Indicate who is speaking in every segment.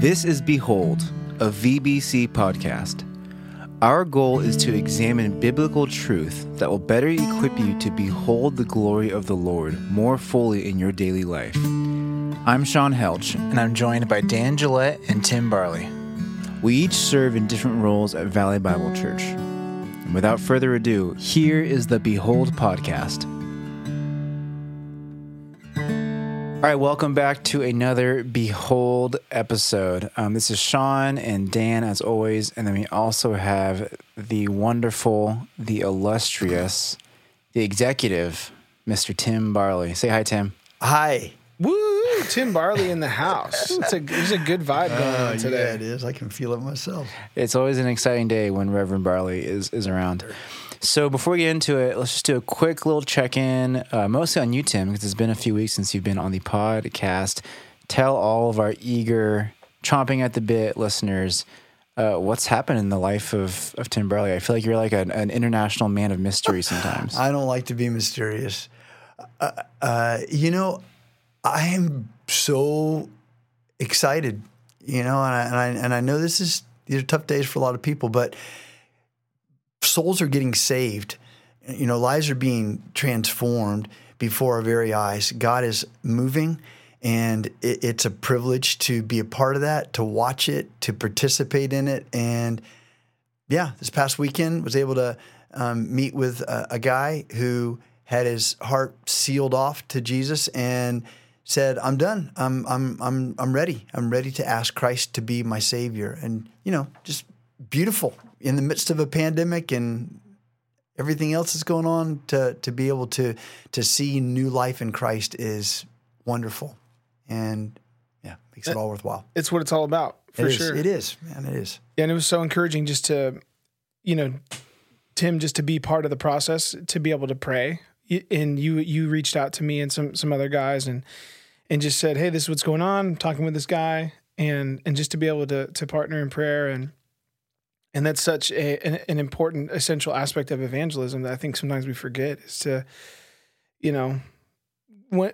Speaker 1: This is Behold, a VBC podcast. Our goal is to examine biblical truth that will better equip you to behold the glory of the Lord more fully in your daily life. I'm Sean Helch,
Speaker 2: and I'm joined by Dan Gillette and Tim Barley.
Speaker 1: We each serve in different roles at Valley Bible Church. And without further ado, here is the Behold podcast. All right, welcome back to another Behold episode. Um, this is Sean and Dan, as always, and then we also have the wonderful, the illustrious, the executive, Mr. Tim Barley. Say hi, Tim.
Speaker 2: Hi.
Speaker 3: Woo! Tim Barley in the house. It's a, there's a good vibe going uh, on today.
Speaker 2: Yeah, it is. I can feel it myself.
Speaker 1: It's always an exciting day when Reverend Barley is is around. So before we get into it, let's just do a quick little check in, uh, mostly on you, Tim, because it's been a few weeks since you've been on the podcast. Tell all of our eager, chomping at the bit listeners uh, what's happened in the life of, of Tim Barley. I feel like you're like an, an international man of mystery sometimes.
Speaker 2: I don't like to be mysterious. Uh, uh, you know, I am so excited, you know, and I, and I, and I know this is these are tough days for a lot of people, but souls are getting saved. You know, lives are being transformed before our very eyes. God is moving, and it, it's a privilege to be a part of that, to watch it, to participate in it. And yeah, this past weekend was able to um, meet with a, a guy who had his heart sealed off to Jesus and said, "I'm done. I'm I'm I'm I'm ready. I'm ready to ask Christ to be my savior." And you know, just beautiful in the midst of a pandemic and everything else that's going on to to be able to to see new life in Christ is wonderful. And yeah makes it all worthwhile.
Speaker 3: it's what it's all about for
Speaker 2: it
Speaker 3: sure.
Speaker 2: It is man it is.
Speaker 3: Yeah, and it was so encouraging just to you know tim just to be part of the process to be able to pray. And you you reached out to me and some some other guys and and just said hey this is what's going on I'm talking with this guy and and just to be able to to partner in prayer and and that's such a, an, an, important essential aspect of evangelism that I think sometimes we forget is to, you know, when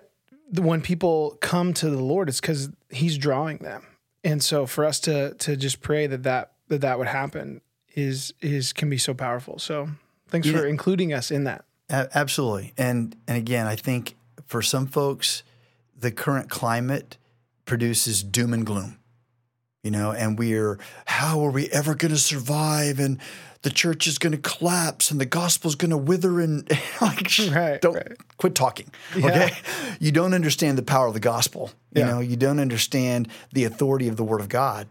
Speaker 3: when people come to the Lord, it's because He's drawing them, and so for us to to just pray that that that, that would happen is is can be so powerful. So thanks for including us in that.
Speaker 2: Absolutely, and and again, I think for some folks, the current climate produces doom and gloom you know, and we're, how are we ever going to survive? And the church is going to collapse and the gospel is going to wither and like, right, don't right. quit talking. Yeah. Okay. You don't understand the power of the gospel. You yeah. know, you don't understand the authority of the word of God.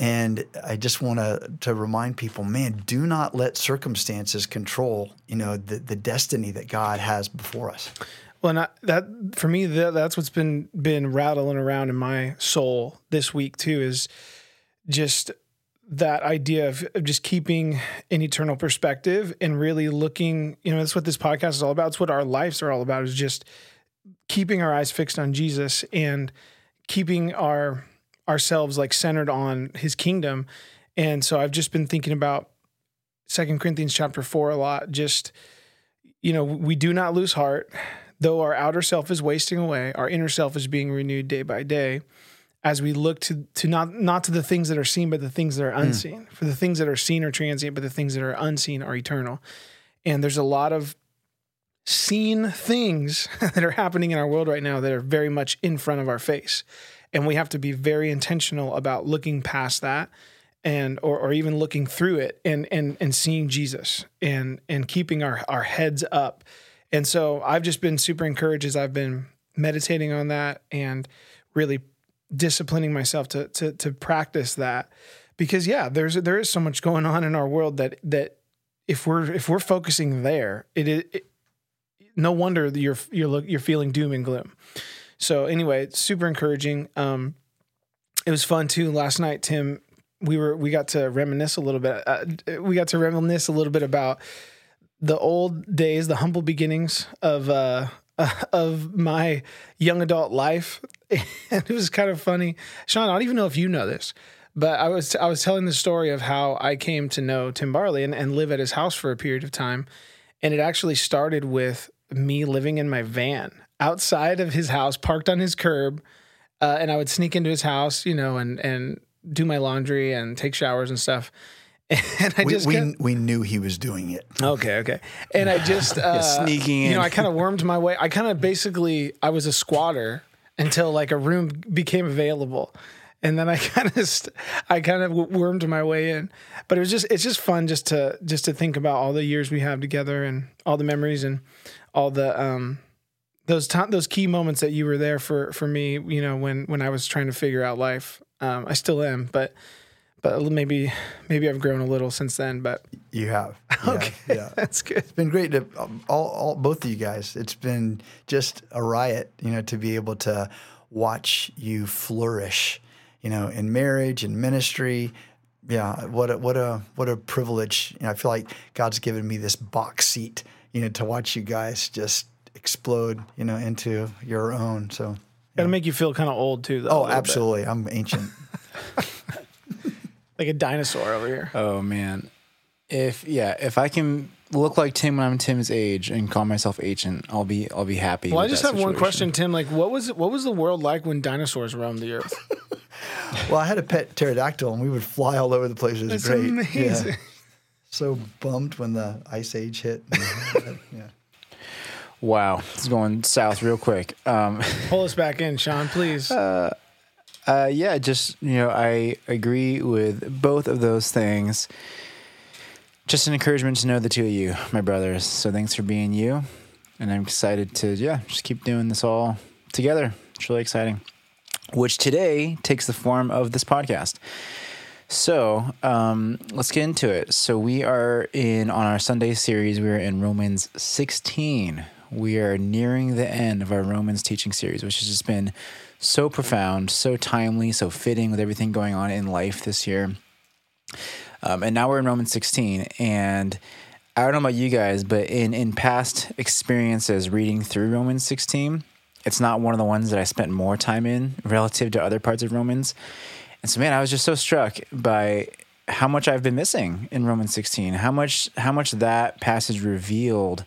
Speaker 2: And I just want to to remind people, man, do not let circumstances control, you know, the, the destiny that God has before us.
Speaker 3: Well, and I, that for me, that, that's what's been been rattling around in my soul this week too. Is just that idea of, of, just keeping an eternal perspective and really looking, you know, that's what this podcast is all about. It's what our lives are all about is just keeping our eyes fixed on Jesus and keeping our ourselves like centered on his kingdom. And so I've just been thinking about Second Corinthians chapter 4 a lot. Just you know, we do not lose heart, though our outer self is wasting away, our inner self is being renewed day by day as we look to to not not to the things that are seen, but the things that are hmm. unseen. Mm. For the things that are seen are transient, but the things that are unseen are eternal. And there's a lot of seen things that are happening in our world right now that are very much in front of our face. And we have to be very intentional about looking past that and or, or even looking through it and and and seeing Jesus and and keeping our, our heads up. And so I've just been super encouraged as I've been meditating on that and really disciplining myself to to to practice that. Because yeah there's there is so much going on in our world that that if we're if we're focusing there it is no wonder you're you're you're feeling doom and gloom. So anyway it's super encouraging. Um it was fun too. Last night tim we were we got to reminisce a little bit uh, we got to reminisce a little bit about the old days the humble beginnings of uh of my young adult life, and it was kind of funny. Sean, I don't even know if you know this, but I was I was telling the story of how I came to know Tim Barley and, and live at his house for a period of time, and it actually started with me living in my van outside of his house, parked on his curb, uh, and I would sneak into his house, you know, and and do my laundry and take showers and stuff. And I
Speaker 2: We,
Speaker 3: just
Speaker 2: we,
Speaker 3: kept-
Speaker 2: we knew he was doing it.
Speaker 3: Okay, okay. And I just uh,
Speaker 1: sneaking
Speaker 3: You know. I kind of wormed my way. I kind of basically I was a squatter until like a room became available, and then I kind of st- I kind of wormed my way in. But it was just it's just fun just to just to think about all the years we have together and all the memories and all the um those time those key moments that you were there for for me. You know, when when I was trying to figure out life. Um, I still am, but. But maybe, maybe I've grown a little since then. But
Speaker 2: You have. You
Speaker 3: okay,
Speaker 2: have, Yeah.
Speaker 3: that's good.
Speaker 2: It's been great to um, all, all both of you guys. It's been just a riot, you know, to be able to watch you flourish, you know, in marriage and ministry. Yeah, what a what a what a privilege. You know, I feel like God's given me this box seat, you know, to watch you guys just explode, you know, into your own. So,
Speaker 3: to make you feel kind of old too, though.
Speaker 2: oh,
Speaker 3: little bit.
Speaker 2: absolutely, I'm ancient.
Speaker 3: like a dinosaur over here.
Speaker 1: Oh man, if yeah, if I can look like Tim when I'm Tim's age and call myself ancient, I'll be I'll be happy.
Speaker 3: Well, I just
Speaker 1: that
Speaker 3: have one question, Tim. Like, what was what was the world like when dinosaurs roamed the earth?
Speaker 2: well, I had a pet pterodactyl, and we would fly all over the place. It was
Speaker 3: That's
Speaker 2: great. Yeah.
Speaker 3: amazing.
Speaker 2: So bummed when the ice age hit. yeah.
Speaker 1: Wow, it's going south real quick. Um,
Speaker 3: Pull us back in, Sean, please.
Speaker 1: uh, yeah, just you know, I agree with both of those things. Just an encouragement to know the two of you, my brothers. So thanks for being you, and I'm excited to yeah, just keep doing this all together. It's really exciting. Which today takes the form of this podcast. So um, let's get into it. So we are in on our Sunday series. We are in Romans 16. We are nearing the end of our Romans teaching series, which has just been so profound, so timely, so fitting with everything going on in life this year. Um, and now we're in Romans 16, and I don't know about you guys, but in in past experiences reading through Romans 16, it's not one of the ones that I spent more time in relative to other parts of Romans. And so, man, I was just so struck by how much I've been missing in Romans 16. How much how much that passage revealed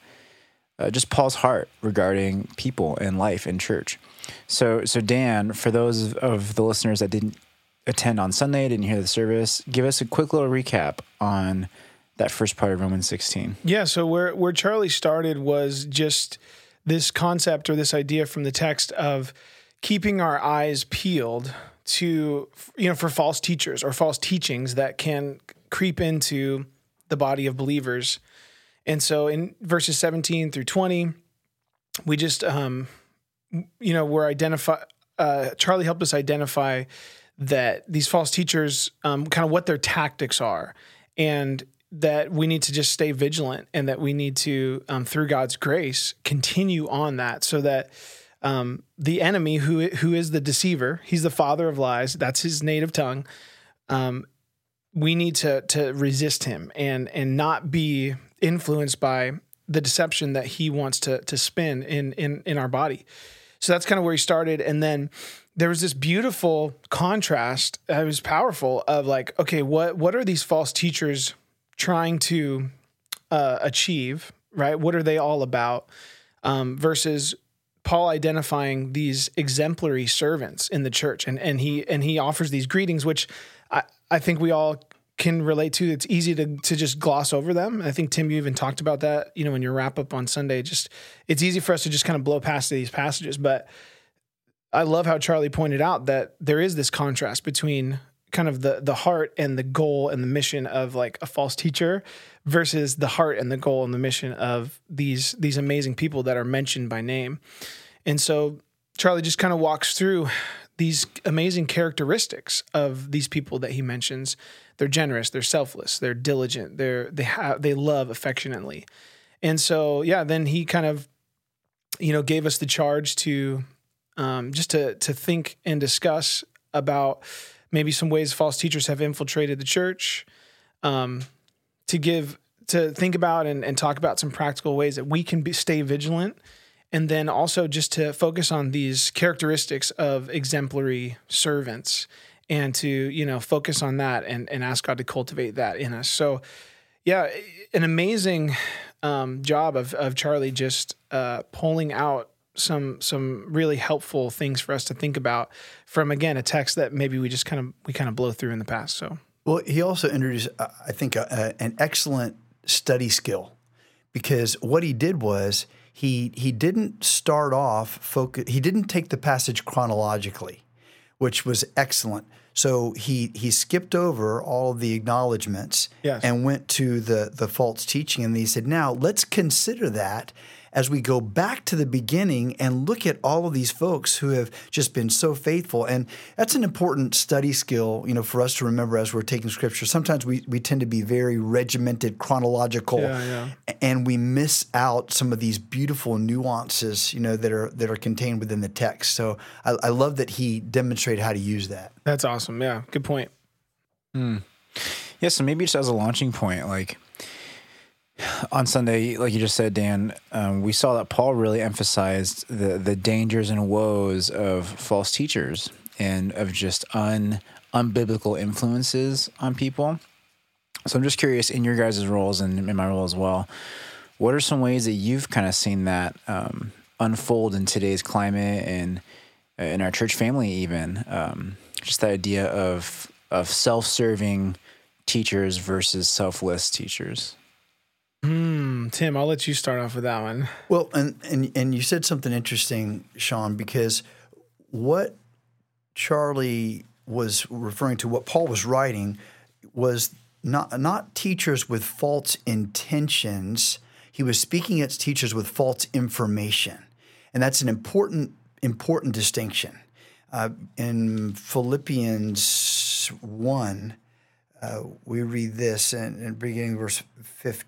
Speaker 1: uh, just Paul's heart regarding people and life in church. So, so Dan, for those of the listeners that didn't attend on Sunday, didn't hear the service, give us a quick little recap on that first part of Romans 16.
Speaker 3: Yeah, so where where Charlie started was just this concept or this idea from the text of keeping our eyes peeled to you know for false teachers or false teachings that can creep into the body of believers. And so in verses 17 through 20, we just um you know, we're identify uh Charlie helped us identify that these false teachers um kind of what their tactics are and that we need to just stay vigilant and that we need to um, through god's grace continue on that so that um, the enemy who who is the deceiver he's the father of lies that's his native tongue um, we need to to resist him and and not be influenced by the deception that he wants to to spin in in in our body so that's kind of where he started and then there was this beautiful contrast it was powerful of like okay what what are these false teachers trying to uh, achieve right? What are they all about? Um, versus paul identifying these exemplary servants in the church and and he and he offers these greetings which i i think we all can relate to it's easy to to just gloss over them i think tim you even talked about that you know in your wrap up on sunday just it's easy for us to just kind of blow past these passages but I love how Charlie pointed out that there is this contrast between kind of the the heart and the goal and the mission of like a false teacher versus the heart and the goal and the mission of these these amazing people that are mentioned by name. And so Charlie just kind of walks through these amazing characteristics of these people that he mentions. They're generous, they're selfless, they're diligent, they're they have they love affectionately. And so yeah, then he kind of you know gave us the charge to um, just to to think and discuss about maybe some ways false teachers have infiltrated the church, um, to give to think about and, and talk about some practical ways that we can be, stay vigilant, and then also just to focus on these characteristics of exemplary servants and to you know focus on that and and ask God to cultivate that in us. So yeah, an amazing um, job of of Charlie just uh, pulling out some some really helpful things for us to think about from again a text that maybe we just kind of we kind of blow through in the past. So
Speaker 2: Well, he also introduced, uh, I think, a, a, an excellent study skill because what he did was he he didn't start off focus. He didn't take the passage chronologically, which was excellent. So he he skipped over all of the acknowledgments
Speaker 3: Yes.
Speaker 2: and went to the the false teaching, and he said, "Now let's consider that." As we go back to the beginning and look at all of these folks who have just been so faithful, and that's an important study skill, you know, for us to remember as we're taking scripture. Sometimes we, we tend to be very regimented, chronological,
Speaker 3: Yeah, yeah.
Speaker 2: and we miss out some of these beautiful nuances, you know, that are that are contained within the text. So I, I love that he demonstrated how to use that.
Speaker 3: that's awesome. Yeah, good point. Hmm.
Speaker 1: Yeah, so maybe just as a launching point, like on Sunday, like you just said, Dan, um, we saw that Paul really emphasized the the dangers and woes of false teachers and of just un unbiblical influences on people. So I'm just curious, in your guys' roles and in my role as well, what are some ways that you've kind of seen that um, unfold in today's climate and uh, in our church family, even um, just the idea of of self-serving teachers versus selfless teachers.
Speaker 3: Hmm, Tim, I'll let you start off with that one.
Speaker 2: Well, and, and and you said something interesting, Sean, because what Charlie was referring to, what Paul was writing, was not not teachers with false intentions. He was speaking at teachers with false information, and that's an important important distinction. Uh, in Philippians one, uh, we read this, and, and beginning verse fifteen.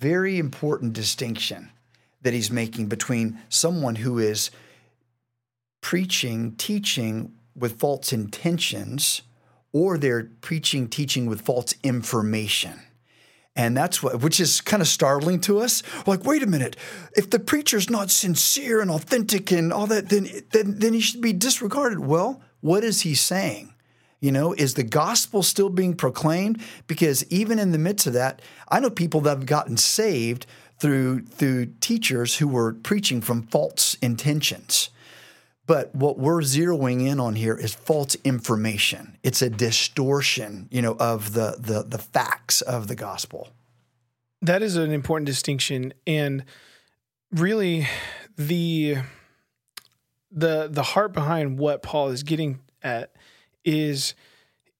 Speaker 2: Very important distinction that he's making between someone who is preaching, teaching with false intentions, or they're preaching, teaching with false information. And that's what, which is kind of startling to us. Like, wait a minute, if the preacher's not sincere and authentic and all that, then, then, then he should be disregarded. Well, what is he saying? You know, is the gospel still being proclaimed? Because even in the midst of that, I know people that have gotten saved through through teachers who were preaching from false intentions. But what we're zeroing in on here is false information. It's a distortion, you know, of the the the facts of the gospel.
Speaker 3: That is an important distinction, and really, the the the heart behind what Paul is getting at is,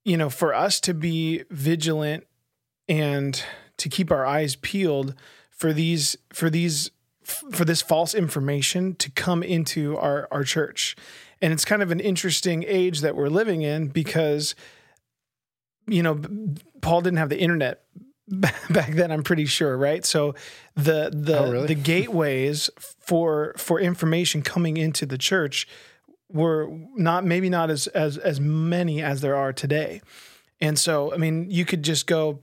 Speaker 3: you know, for us to be vigilant and to keep our eyes peeled for these for these for this false information to come into our our church. And it's kind of an interesting age that we're living in because you know Paul didn't have the internet back then I'm pretty sure, right? So the the
Speaker 1: Oh, really?
Speaker 3: the gateways for for information coming into the church were not maybe not as as as many as there are today. And so I mean you could just go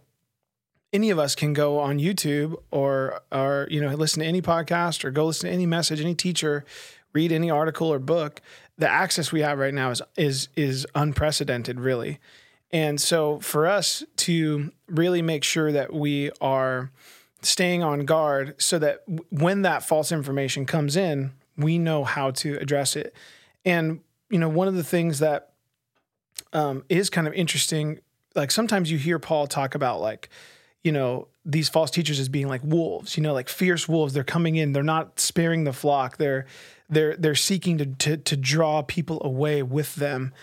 Speaker 3: any of us can go on YouTube or or you know listen to any podcast or go listen to any message, any teacher, read any article or book. The access we have right now is is is unprecedented, really. And so for us to really make sure that we are staying on guard so that when that false information comes in, we know how to address it. And you know, one of the things that um, is kind of interesting, like sometimes you hear Paul talk about like, you know, these false teachers as being like wolves, you know, like fierce wolves. They're coming in. They're not sparing the flock. They're they're they're seeking to to, to draw people away with them.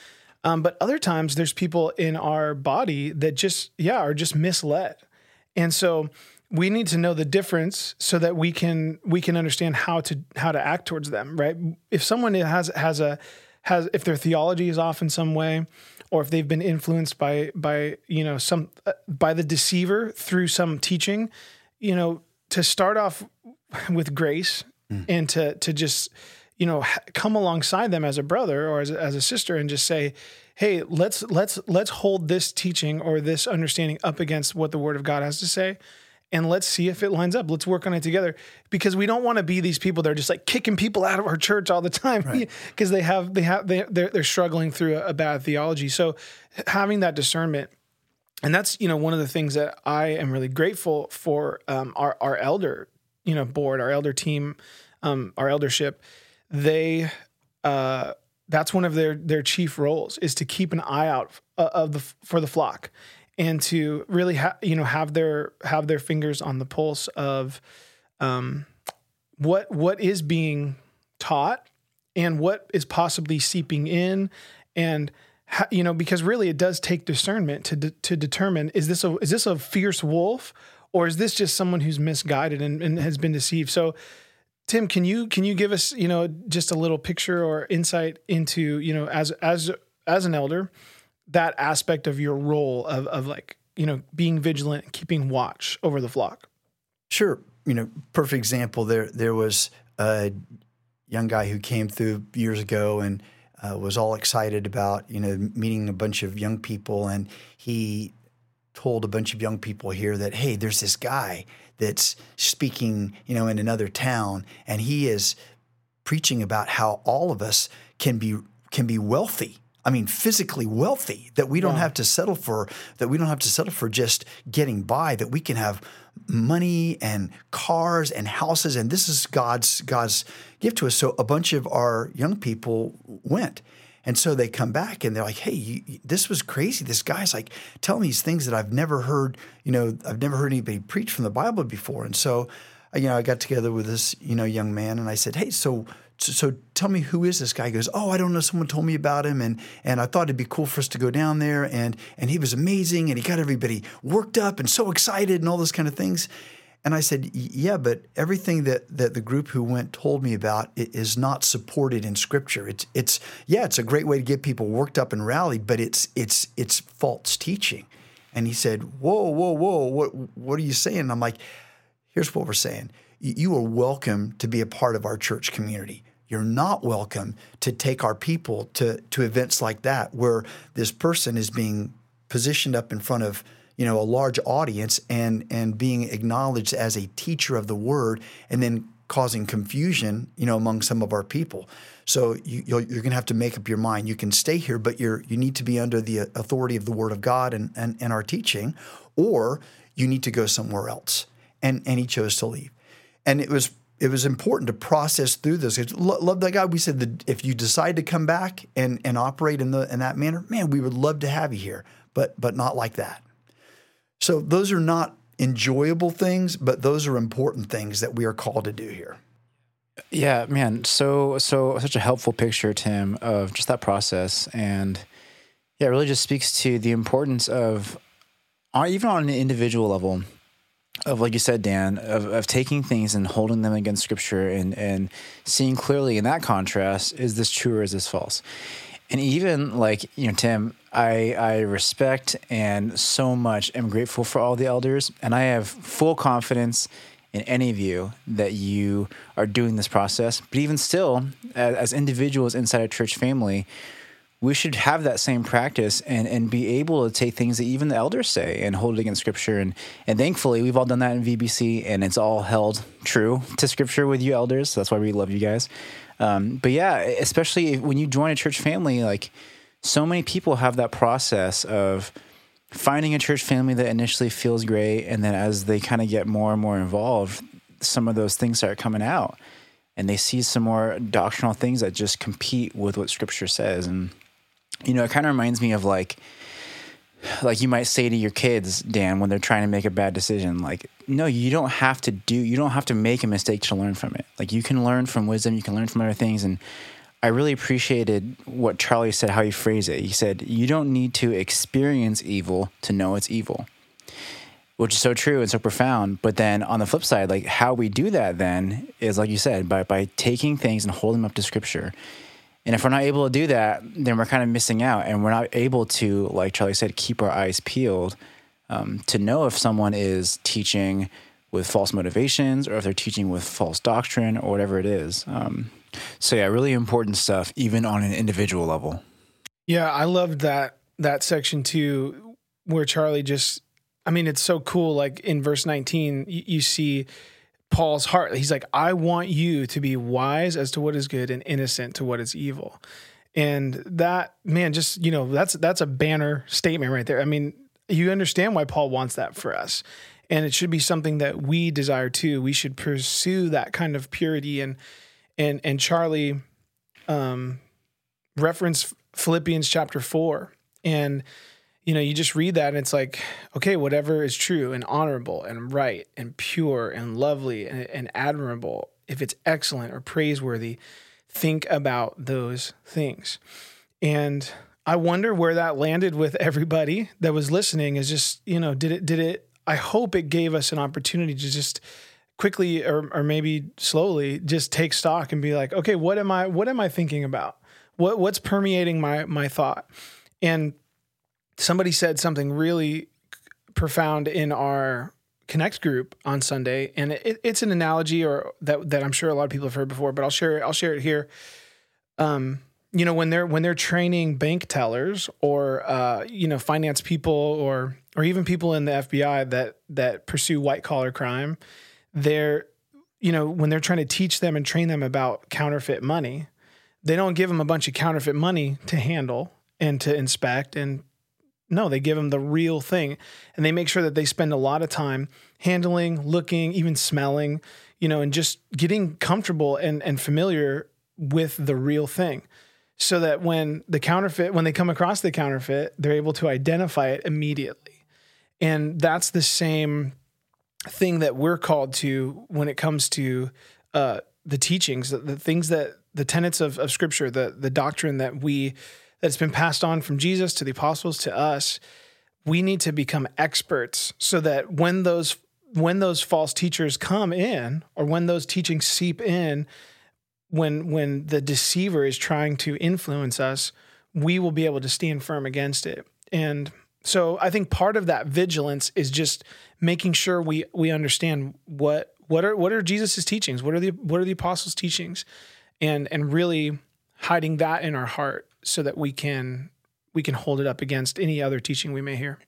Speaker 3: Um, but other times, there's people in our body that just yeah are just misled, and so we need to know the difference so that we can we can understand how to how to act towards them. Right? If someone has has a has if their theology is off in some way, or if they've been influenced by by you know some uh, by the deceiver through some teaching, you know, to start off with grace and to to just you know, come alongside them as a brother or as a, as a sister and just say, "Hey, let's let's let's hold this teaching or this understanding up against what the Word of God has to say." And let's see if it lines up. Let's work on it together because we don't want to be these people that are just like kicking people out of our church all the time because they have they have they they're, they're struggling through a, a bad theology. So having that discernment and that's you know one of the things that I am really grateful for um, our our elder you know board, our elder team, um, our eldership. They uh, that's one of their their chief roles is to keep an eye out uh, of the for the flock and to really ha- you know have their have their fingers on the pulse of um, what what is being taught and what is possibly seeping in and you know because really it does take discernment to de- to determine is this a is this a fierce wolf or is this just someone who's misguided and, and has been deceived? So tim can you can you give us you know just a little picture or insight into you know as as as an elder that aspect of your role of of like you know being vigilant and keeping watch over the flock
Speaker 2: Sure. You know, perfect example. There, there was a young guy who came through years ago and uh, was all excited about you know meeting a bunch of young people, and he told a bunch of young people here that hey, there's this guy that's speaking, you know, in another town, and he is preaching about how all of us can be can be wealthy. I mean, physically wealthy. That we don't have to settle for. That we don't have to settle for just getting by. That we can have money and cars and houses, and this is God's God's gift to us. So a bunch of our young people went. And so they come back and they're like, "Hey, you, you- this was crazy. This guy's like telling me these things that I've never heard. You know, I've never heard anybody preach from the Bible before." And so, you know, I got together with this, you know, young man, and I said, "Hey, so, so, so tell me who is this guy?" He goes, "Oh, I don't know. Someone told me about him, and and I thought it'd be cool for us to go down there, and and he was amazing, and he got everybody worked up and so excited, and all those kind of things." And I said, "Yeah, but everything that that the group who went told me about is not supported in Scripture. It's it's yeah, it's a great way to get people worked up and rallied, but it's it's it's false teaching." And he said, "Whoa, whoa, whoa! What what are you saying?" And I'm like, "Here's what we're saying. You are welcome to be a part of our church community." You're not welcome to take our people to, to events like that where this person is being positioned up in front of you know a large audience and and being acknowledged as a teacher of the word and then causing confusion you know among some of our people. So you, you're, you're going to have to make up your mind. You can stay here but you're you need to be under the uh, authority of the word of god and and, and our teaching or you need to go somewhere else. And and he chose to leave and it was it was important to process through this. It's- lo- Love that guy. We said that if you decide to come back and and operate in the in that manner, man, we would love to have you here, but but not like that. So those are not enjoyable things, but those are important things that we are called to do here.
Speaker 1: Yeah, man. So so such a helpful picture, Tim, of just that process, and yeah, it really just speaks to the importance of, uh, even on an individual level, of like you said, Dan, of, of taking things and holding them against Scripture, and and seeing clearly in that contrast, is this true or is this false? And even like you know, Tim, I I respect and so much am grateful for all the elders, and I have full confidence in any of you that you are doing this process. But even still, as, as individuals inside a church family, we should have that same practice and, and be able to take things that even the elders say and hold it against scripture. And, and thankfully, we've all done that in VBC and it's all held true to scripture with you elders. So that's why we love you guys. Um, but yeah, especially when you join a church family, like so many people have that process of finding a church family that initially feels great. And then as they kind of get more and more involved, some of those things start coming out and they see some more doctrinal things that just compete with what scripture says. And, you know, it kind of reminds me of like, like you might say to your kids, Dan, when they're trying to make a bad decision, like, no, you don't have to do, you don't have to make a mistake to learn from it. Like, you can learn from wisdom, you can learn from other things. And I really appreciated what Charlie said, how he phrased it. He said, you don't need to experience evil to know it's evil, which is so true and so profound. But then on the flip side, like, how we do that then is, like you said, by, by taking things and holding them up to scripture. And if we're not able to do that, then we're kind of missing out, and we're not able to, like Charlie said, keep our eyes peeled um, to know if someone is teaching with false motivations or if they're teaching with false doctrine or whatever it is. Um, So yeah, really important stuff, even on an individual level.
Speaker 3: Yeah, I loved that that section too, where Charlie just. I mean, it's so cool. Like in verse 19, you, you see Paul's heart. He's like, I want you to be wise as to what is good and innocent to what is evil. And that, man, just, you know, that's that's a banner statement right there. I mean, you understand why Paul wants that for us. And it should be something that we desire too. We should pursue that kind of purity and and and Charlie um reference Philippians chapter 4 and you know, you just read that and it's like, okay, whatever is true and honorable and right and pure and lovely and, and admirable, if it's excellent or praiseworthy, think about those things. And I wonder where that landed with everybody that was listening is just, you know, did it, did it, I hope it gave us an opportunity to just quickly or, or maybe slowly just take stock and be like, okay, what am I, what am I thinking about? What, what's permeating my, my thought? And somebody said something really profound in our connect group on Sunday, and it, it's an analogy or that that I'm sure a lot of people have heard before, but I'll share it. I'll share it here. Um, you know, when they're when they're training bank tellers or uh, you know finance people or or even people in the FBI that that pursue white collar crime, they're you know when they're trying to teach them and train them about counterfeit money, they don't give them a bunch of counterfeit money to handle and to inspect and no, they give them the real thing. And they make sure that they spend a lot of time handling, looking, even smelling, you know, and just getting comfortable and, and familiar with the real thing. So that when the counterfeit, when they come across the counterfeit, they're able to identify it immediately. And that's the same thing that we're called to when it comes to uh, the teachings, the, the things that the tenets of, of scripture, the the doctrine that we that's been passed on from Jesus to the apostles to us, we need to become experts so that when those when those false teachers come in or when those teachings seep in when when the deceiver is trying to influence us, we will be able to stand firm against it. And so I think part of that vigilance is just making sure we we understand what what are what are Jesus's teachings? What are the what are the apostles' teachings? And and really hiding that in our heart so that we can we can hold it up against any other teaching we may hear.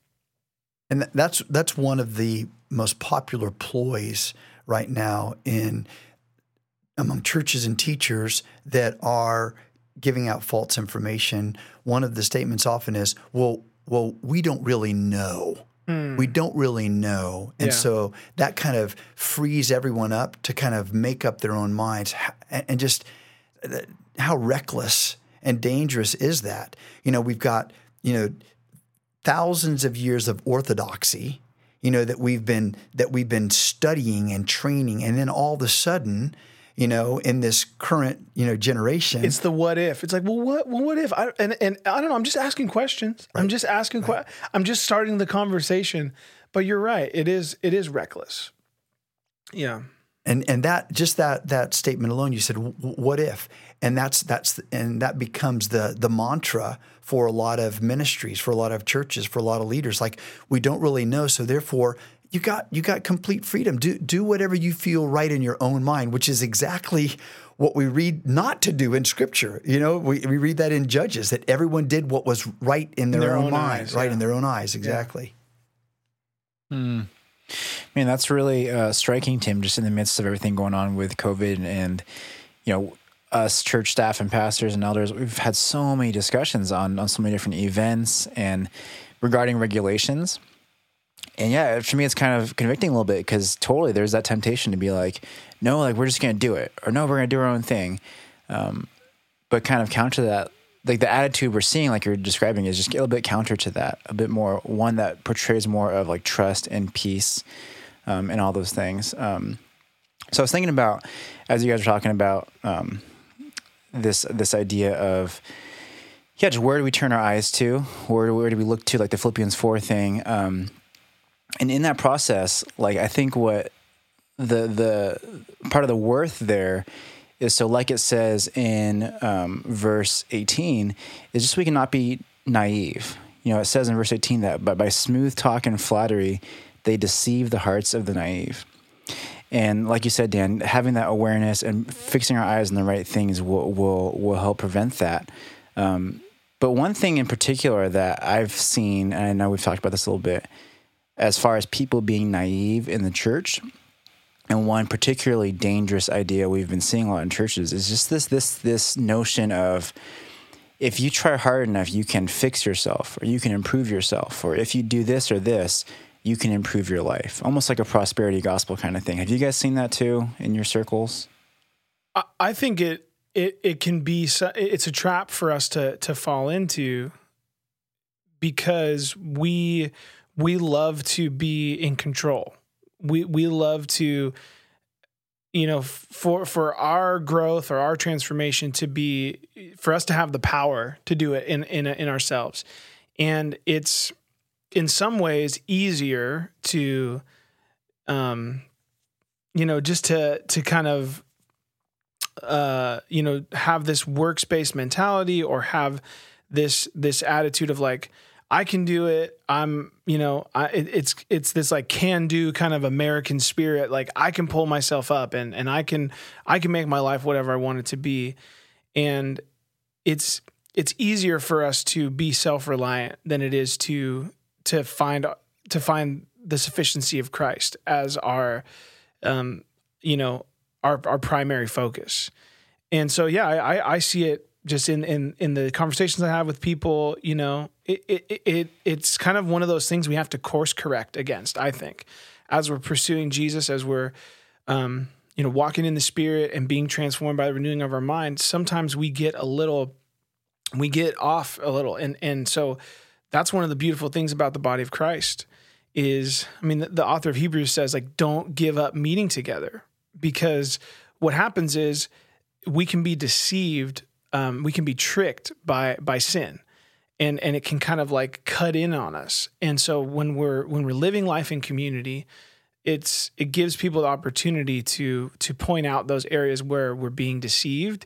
Speaker 2: And that's that's one of the most popular ploys right now in among churches and teachers that are giving out false information. One of the statements often is, "Well, well, we don't really know." Mm. We don't really know. And yeah. so that kind of frees everyone up to kind of make up their own minds and just uh, how reckless and dangerous is that? You know, we've got, you know, thousands of years of orthodoxy, you know, that we've been that we've been studying and training and then all of a sudden, you know, in this current, you know, generation.
Speaker 3: It's the what if. It's like, well, what, well, what if? I, and and I don't know. I'm just asking questions. Right. I'm just asking. Right. Que- I'm just starting the conversation. But you're right. It is. It is reckless. Yeah.
Speaker 2: And and that just that that statement alone, you said, what if? And that's that's and that becomes the the mantra for a lot of ministries, for a lot of churches, for a lot of leaders. Like we don't really know, so therefore you got you got complete freedom. Do do whatever you feel right in your own mind, which is exactly what we read not to do in Scripture. You know, we, we read that in Judges that everyone did what was right in their, their own, own, mind, right yeah. in their own eyes, exactly.
Speaker 1: Yeah. Hmm. I mean, that's really uh, striking, Tim. Just in the midst of everything going on with COVID, and you know, us church staff and pastors and elders, we've had so many discussions on on so many different events and regarding regulations. And yeah, for me, it's kind of convicting a little bit because totally there's that temptation to be like, no, like we're just gonna do it, or no, we're gonna do our own thing. Um, but kind of counter that, like the attitude we're seeing, like you're describing, is just a little bit counter to that, a bit more one that portrays more of like trust and peace, um, and all those things. Um, so I was thinking about as you guys were talking about um, this this idea of yeah, just where do we turn our eyes to? Where, where do we look to? Like the Philippians four thing. Um, and in that process, like I think what the the part of the worth there is so like it says in um, verse 18 is just we cannot be naive you know it says in verse 18 that but by smooth talk and flattery they deceive the hearts of the naive And like you said, Dan, having that awareness and fixing our eyes on the right things will will will help prevent that. Um, but one thing in particular that I've seen, and I know we've talked about this a little bit, as far as people being naive in the church, and one particularly dangerous idea we've been seeing a lot in churches is just this this this notion of if you try hard enough, you can fix yourself or you can improve yourself, or if you do this or this, you can improve your life. Almost like a prosperity gospel kind of thing. Have you guys seen that too in your circles?
Speaker 3: I, I think it it it can be it's a trap for us to to fall into because we we love to be in control. We we love to you know for for our growth or our transformation to be for us to have the power to do it in in in ourselves and it's in some ways easier to um you know just to to kind of uh you know have this works-based mentality or have this this attitude of like I can do it. I'm, you know, I, it, it's it's this like can do kind of American spirit. Like I can pull myself up and and I can I can make my life whatever I want it to be, and it's it's easier for us to be self reliant than it is to to find to find the sufficiency of Christ as our, um, you know, our our primary focus. And so yeah, I I see it just in in in the conversations I have with people, you know, it it, it it's kind of one of those things we have to course correct against. I think as we're pursuing Jesus, as we're um, you know walking in the Spirit and being transformed by the renewing of our mind, sometimes we get a little we get off a little, and and so that's one of the beautiful things about the body of Christ is I mean the, the author of Hebrews says like don't give up meeting together because what happens is we can be deceived um, we can be tricked by by sin and and it can kind of like cut in on us. And so when we're when we're living life in community it's it gives people the opportunity to to point out those areas where we're being deceived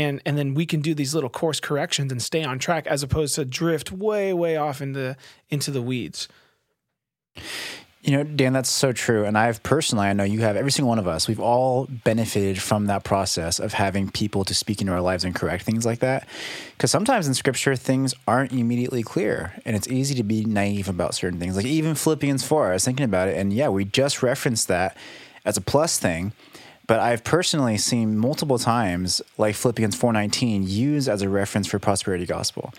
Speaker 3: and and then we can do these little course corrections and stay on track as opposed to drift way way off into into the weeds
Speaker 1: you know, Dan, that's so true. And I've personally, I know you have, every single one of us, we've all benefited from that process of having people to speak into our lives and correct things like that. Because sometimes in scripture, things aren't immediately clear and it's easy to be naive about certain things. Like even Philippians 4, I was thinking about it. And yeah, we just referenced that as a plus thing. But I've personally seen multiple times, like Philippians 4:19, used as a reference for prosperity gospel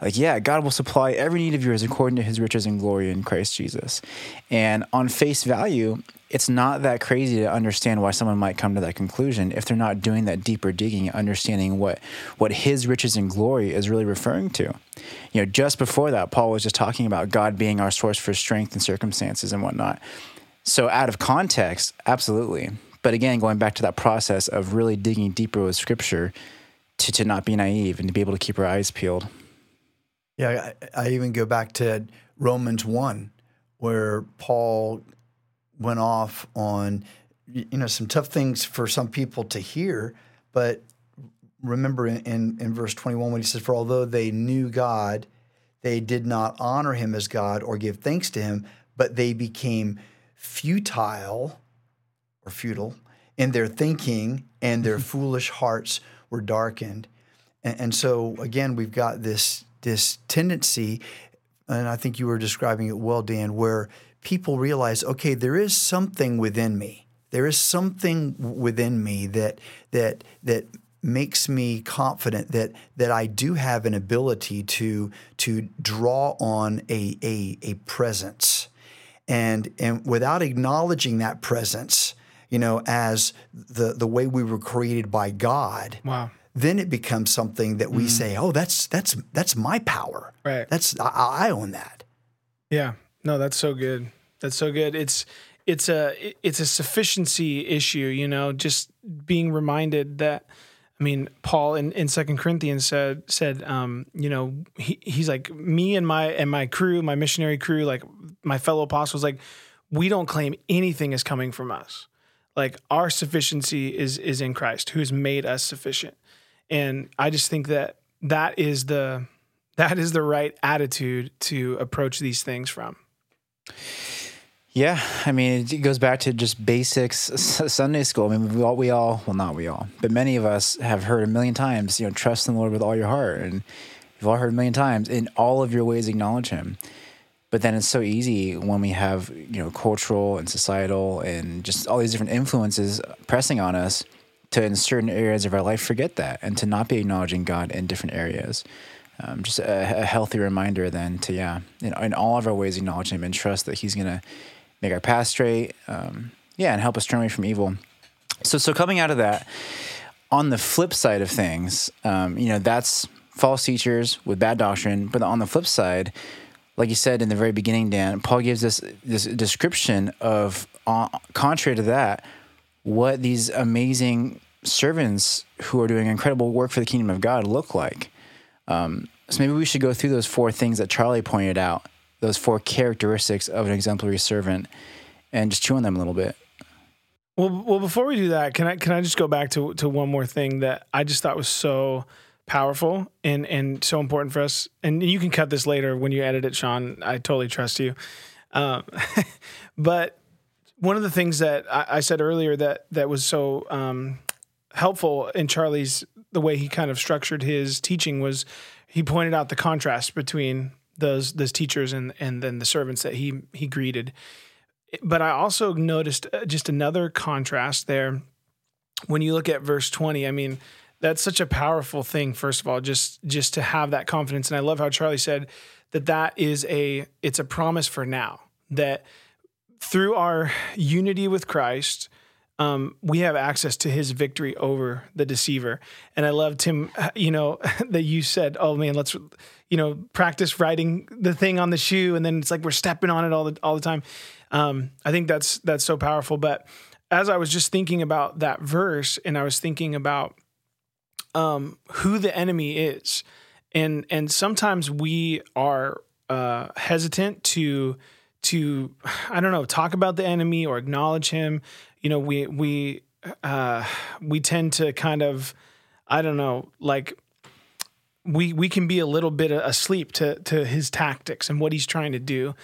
Speaker 1: like, yeah, God will supply every need of yours according to his riches and glory in Christ Jesus. And on face value, it's not that crazy to understand why someone might come to that conclusion if they're not doing that deeper digging, understanding what what his riches and glory is really referring to. You know, just before that, Paul was just talking about God being our source for strength and circumstances and whatnot. So out of context, absolutely. But again, going back to that process of really digging deeper with scripture to, to not be naive and to be able to keep our eyes peeled.
Speaker 2: Yeah, I, I even go back to Romans 1, where Paul went off on you know some tough things for some people to hear, but remember in, in, in verse 21 when he says, For although they knew God, they did not honor him as God or give thanks to him, but they became futile or futile in their thinking, and their mm-hmm. foolish hearts were darkened. And, and so again, we've got this this tendency, and I think you were describing it well, Dan, where people realize, okay, there is something within me. There is something within me that that that makes me confident that that I do have an ability to to draw on a a, a presence, and and without acknowledging that presence, you know, as the the way we were created by God.
Speaker 3: Wow
Speaker 2: then it becomes something that we mm. say, "Oh, that's that's that's my power.
Speaker 3: Right.
Speaker 2: That's I, I, own that."
Speaker 3: Yeah. No, that's so good. That's so good. It's it's a it's a sufficiency issue. You know, just being reminded that. I mean, Paul in, in Second Corinthians said said, um, you know, he, he's like me and my and my crew, my missionary crew, like my fellow apostles, like we don't claim anything is coming from us. Like our sufficiency is is in Christ, who has made us sufficient. And I just think that that is the that is the right attitude to approach these things from.
Speaker 1: Yeah, I mean, it goes back to just basics Sunday school. I mean, we all, we all, well, not we all, but many of us have heard a million times, you know, trust in the Lord with all your heart. And you've all heard a million times, in all of your ways, acknowledge Him. But then it's so easy when we have, you know, cultural and societal and just all these different influences pressing on us to, in certain areas of our life, forget that and to not be acknowledging God in different areas. Um, just a, a healthy reminder then to, yeah, know, in all of our ways, acknowledge Him and trust that He's going to make our path straight. Um, yeah, and help us turn away from evil. So, so coming out of that, on the flip side of things, um, you know, that's false teachers with bad doctrine. But on the flip side, like you said in the very beginning, Dan, Paul gives us this description of, uh, contrary to that, what these amazing servants who are doing incredible work for the kingdom of God look like. Um, so maybe we should go through those four things that Charlie pointed out those four characteristics of an exemplary servant and just chew on them a little bit.
Speaker 3: Well, well, before we do that, can I can I just go back to to one more thing that I just thought was so powerful and and so important for us. And you can cut this later when you edit it, Sean. I totally trust you. Um, but one of the things that I, I, said earlier that that was so um, helpful in Charlie's the way he kind of structured his teaching was he pointed out the contrast between those those teachers and and then the servants that he he greeted. But I also noticed uh, just another contrast there when you look at verse 20. I mean, that's such a powerful thing first of all just just to have that confidence and I love how Charlie said that that is a it's a promise for now that through our unity with Christ um, we have access to his victory over the deceiver. And I loved him, you know, that you said, oh man, let's, you know, practice writing the thing on the shoe. And then it's like we're stepping on it all the, all the time. Um, I think that's, that's so powerful. But as I was just thinking about that verse and I was thinking about um, who the enemy is, and, and sometimes we are uh, hesitant to, to I don't know talk about the enemy or acknowledge him you know, we we uh, we tend to kind of, I don't know, like we we can be a little bit asleep to to his tactics and what he's trying to do.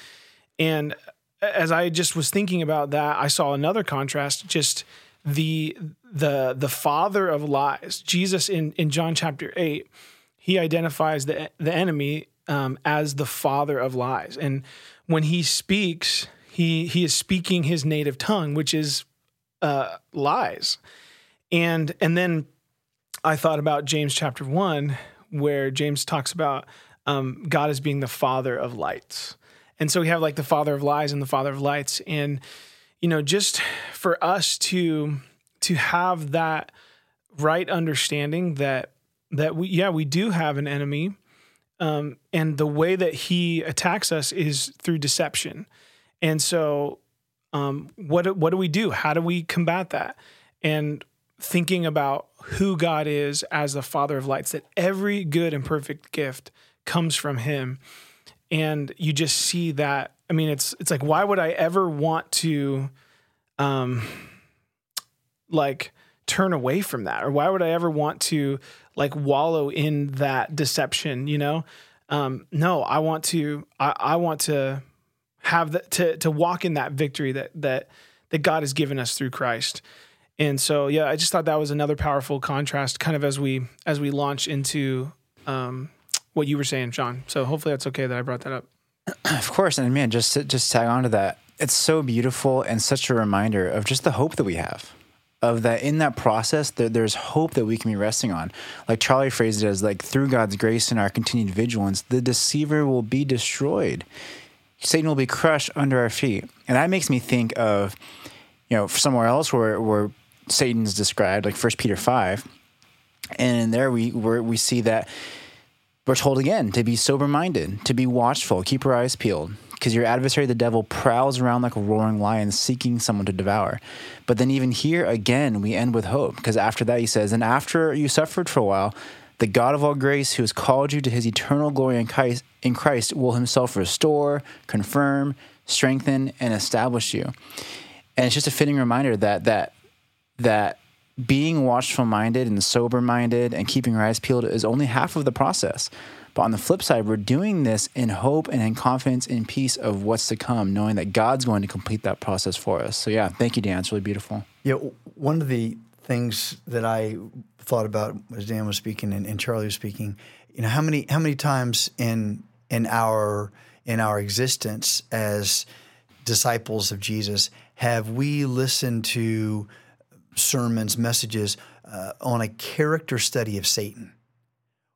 Speaker 3: And as I just was thinking about that, I saw another contrast. Just the the the father of lies, Jesus in in John chapter eight, he identifies the the enemy um, as the father of lies, and when he speaks, he he is speaking his native tongue, which is uh, lies. And and then I thought about James chapter one, where James talks about um, God as being the father of lights. And so we have like the father of lies and the father of lights. And, you know, just for us to to have that right understanding that that we yeah, we do have an enemy. Um, and the way that he attacks us is through deception. And so um, what what do we do? How do we combat that? And thinking about who God is as the Father of lights, that every good and perfect gift comes from Him, and you just see that. I mean, it's it's like why would I ever want to, um, like turn away from that, or why would I ever want to like wallow in that deception? You know, um, no, I want to. I, I want to have that to to walk in that victory that that that God has given us through Christ. And so, yeah, I just thought that was another powerful contrast, kind of as we as we launch into um, what you were saying, Sean. So hopefully that's okay that I brought that up.
Speaker 1: Of course, and man, just to, just tag on to that, it's so beautiful and such a reminder of just the hope that we have. Of that, in that process, there, there's hope that we can be resting on. Like Charlie phrased it as, like through God's grace and our continued vigilance, the deceiver will be destroyed. Satan will be crushed under our feet. And that makes me think of, you know, somewhere else where, where Satan's described, like First Peter 5. And there we, we see that we're told again to be sober minded, to be watchful, keep our eyes peeled, because your adversary, the devil, prowls around like a roaring lion seeking someone to devour. But then, even here again, we end with hope, because after that, he says, And after you suffered for a while, the God of all grace, who has called you to his eternal glory in Christ, in Christ, will himself restore, confirm, strengthen, and establish you. And it's just a fitting reminder that that that being watchful minded and sober minded and keeping your eyes peeled is only half of the process. But on the flip side, we're doing this in hope and in confidence and peace of what's to come, knowing that God's going to complete that process for us. So, yeah, thank you, Dan. It's really beautiful.
Speaker 2: Yeah, one of the things that I thought about as Dan was speaking and, and Charlie was speaking, you know, how many how many times in in our in our existence as disciples of Jesus have we listened to sermons, messages uh, on a character study of Satan,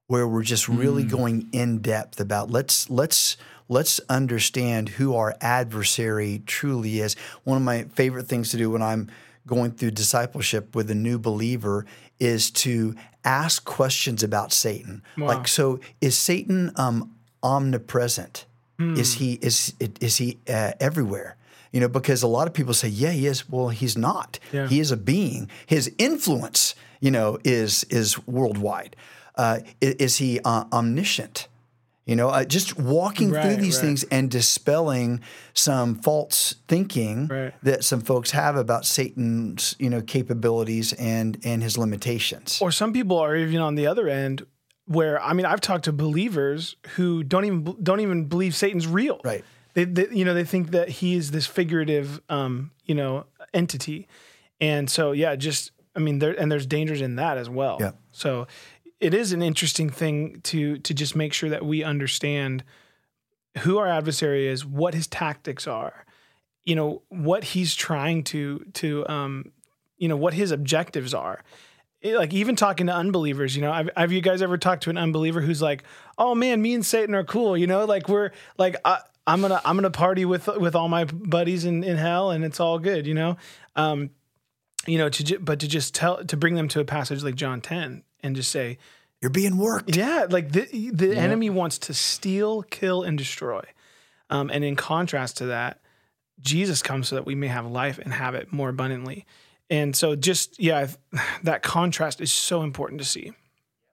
Speaker 2: where we're just really mm. going in depth about let's let's let's understand who our adversary truly is. One of my favorite things to do when I'm going through discipleship with a new believer is to ask questions about Satan. Wow. Like, so is Satan um, omnipresent? Mm. Is he is is he uh, everywhere? You know, because a lot of people say, "Yeah, he is." Well, he's not. Yeah. He is a being. His influence, you know, is is worldwide. Uh, is, is, he uh, omniscient? You know, uh, just walking right, through these right. things and dispelling some false thinking right. that some folks have about Satan's, you know, capabilities and and his limitations.
Speaker 3: Or some people are even on the other end where I mean, I've talked to believers who don't even don't even believe Satan's real.
Speaker 2: Right.
Speaker 3: They, they you know, they think that he is this figurative um, you know, entity. And so yeah, just I mean, there and there's dangers in that as well.
Speaker 2: Yeah.
Speaker 3: So it is an interesting thing to to just make sure that we understand who our adversary is, what his tactics are, you know, what he's trying to to um, you know, what his objectives are. It, like even talking to unbelievers, you know, have, have, you guys ever talked to an unbeliever who's like, "Oh man, me and Satan are cool," you know, like we're like I, am gonna I'm gonna party with with all my buddies in in hell and it's all good, you know. Um, you know, to but to just tell to bring them to a passage like John 10 and just say,
Speaker 2: You're being worked.
Speaker 3: Yeah, like the the yeah. enemy wants to steal, kill, and destroy. Um, and in contrast to that, Jesus comes so that we may have life and have it more abundantly. And so, just yeah, that contrast is so important to see.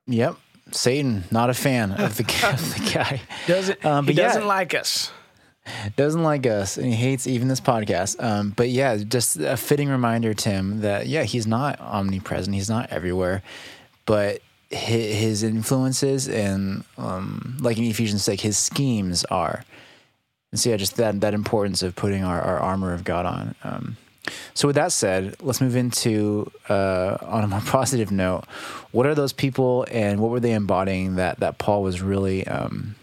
Speaker 1: Yep, Satan not a fan of the, of the guy.
Speaker 3: Doesn't um, he doesn't like us
Speaker 1: doesn't like us and he hates even this podcast. Um, but yeah, just a fitting reminder, Tim, that yeah, he's not omnipresent. He's not everywhere, but his, influences and um, like in Ephesians like his schemes are. And so yeah, just that that importance of putting our, our armor of God on. Um, so with that said, let's move into uh, on a more positive note. What are those people and what were they embodying that that Paul was really um,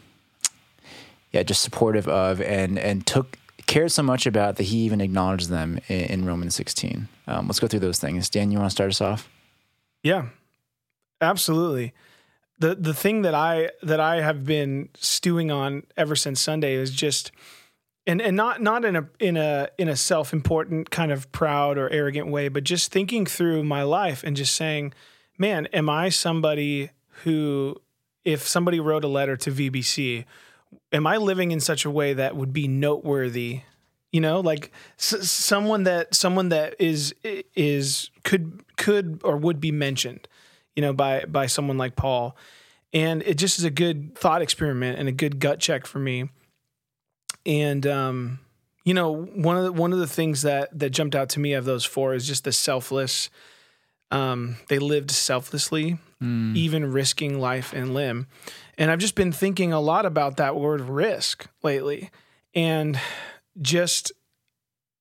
Speaker 1: yeah, just supportive of and and took cared so much about that he even acknowledged them in, in Romans 16. Um, let's go through those things. Dan, you want to start us off?
Speaker 3: Yeah, absolutely. the The thing that I that I have been stewing on ever since Sunday is just, and and not not in a in a in a self important kind of proud or arrogant way, but just thinking through my life and just saying, man, am I somebody who, if somebody wrote a letter to VBC am I living in such a way that would be noteworthy? You know, like s- someone that someone that is is could could or would be mentioned, you know, by by someone like Paul, and it just is a good thought experiment and a good gut check for me. And um, you know, one of the, one of the things that that jumped out to me of those four is just the selfless. Um, they lived selflessly, mm. even risking life and limb. And I've just been thinking a lot about that word risk lately. And just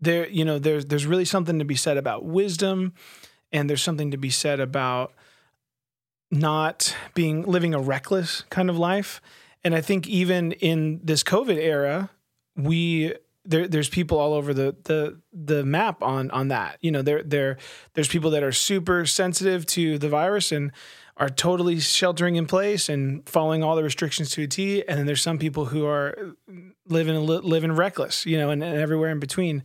Speaker 3: there, you know, there's there's really something to be said about wisdom and there's something to be said about not being living a reckless kind of life. And I think even in this COVID era, we there, there's people all over the, the the map on on that. You know, there there there's people that are super sensitive to the virus and are totally sheltering in place and following all the restrictions to a T, and then there's some people who are living living reckless, you know, and, and everywhere in between.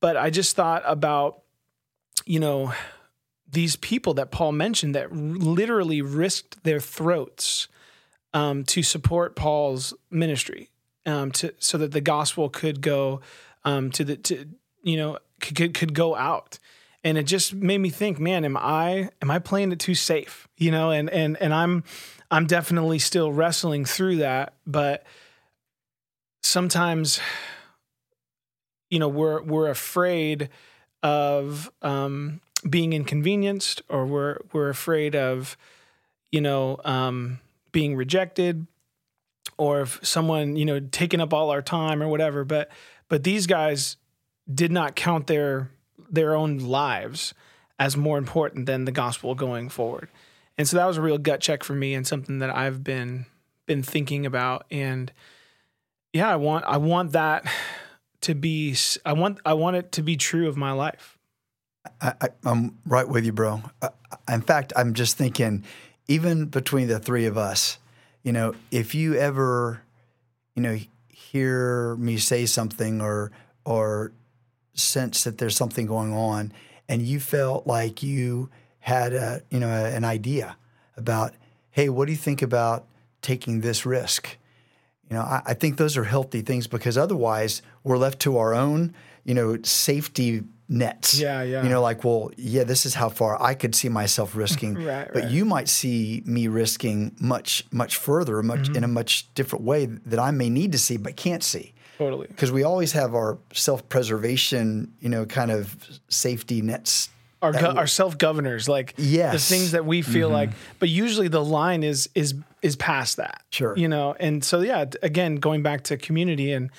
Speaker 3: But I just thought about, you know, these people that Paul mentioned that literally risked their throats um, to support Paul's ministry, um, to so that the gospel could go um, to the to you know could could go out. And it just made me think man am i am i playing it too safe? You know and and and i'm i'm definitely still wrestling through that but sometimes you know we're we're afraid of um, being inconvenienced or we're we're afraid of you know um, being rejected or if someone you know taking up all our time or whatever. But but these guys did not count their their own lives as more important than the gospel going forward. And so that was a real gut check for me and something that I've been been thinking about and yeah, I want I want that to be I want I want it to be true of my life.
Speaker 2: I, I'm right with you, bro. In fact, I'm just thinking, even between the three of us, you know, if you ever, you know, hear me say something or or sense that there's something going on, and you felt like you had a, you know, an idea about, hey, what do you think about taking this risk? You know, I, I think those are healthy things because otherwise we're left to our own, you know, safety nets.
Speaker 3: Yeah, yeah.
Speaker 2: You know, like, well, yeah, this is how far I could see myself risking.
Speaker 3: Right,
Speaker 2: but
Speaker 3: right.
Speaker 2: you might see me risking much, much further, much
Speaker 3: Mm-hmm.
Speaker 2: in a much different way that I may need to see but can't see.
Speaker 3: Totally.
Speaker 2: Because we always have our self-preservation, you know, kind of safety nets.
Speaker 3: Our go- our self governors, like the things that we feel like, but usually the line is is is past that.
Speaker 2: Sure.
Speaker 3: You know, and so yeah, again, going back to community and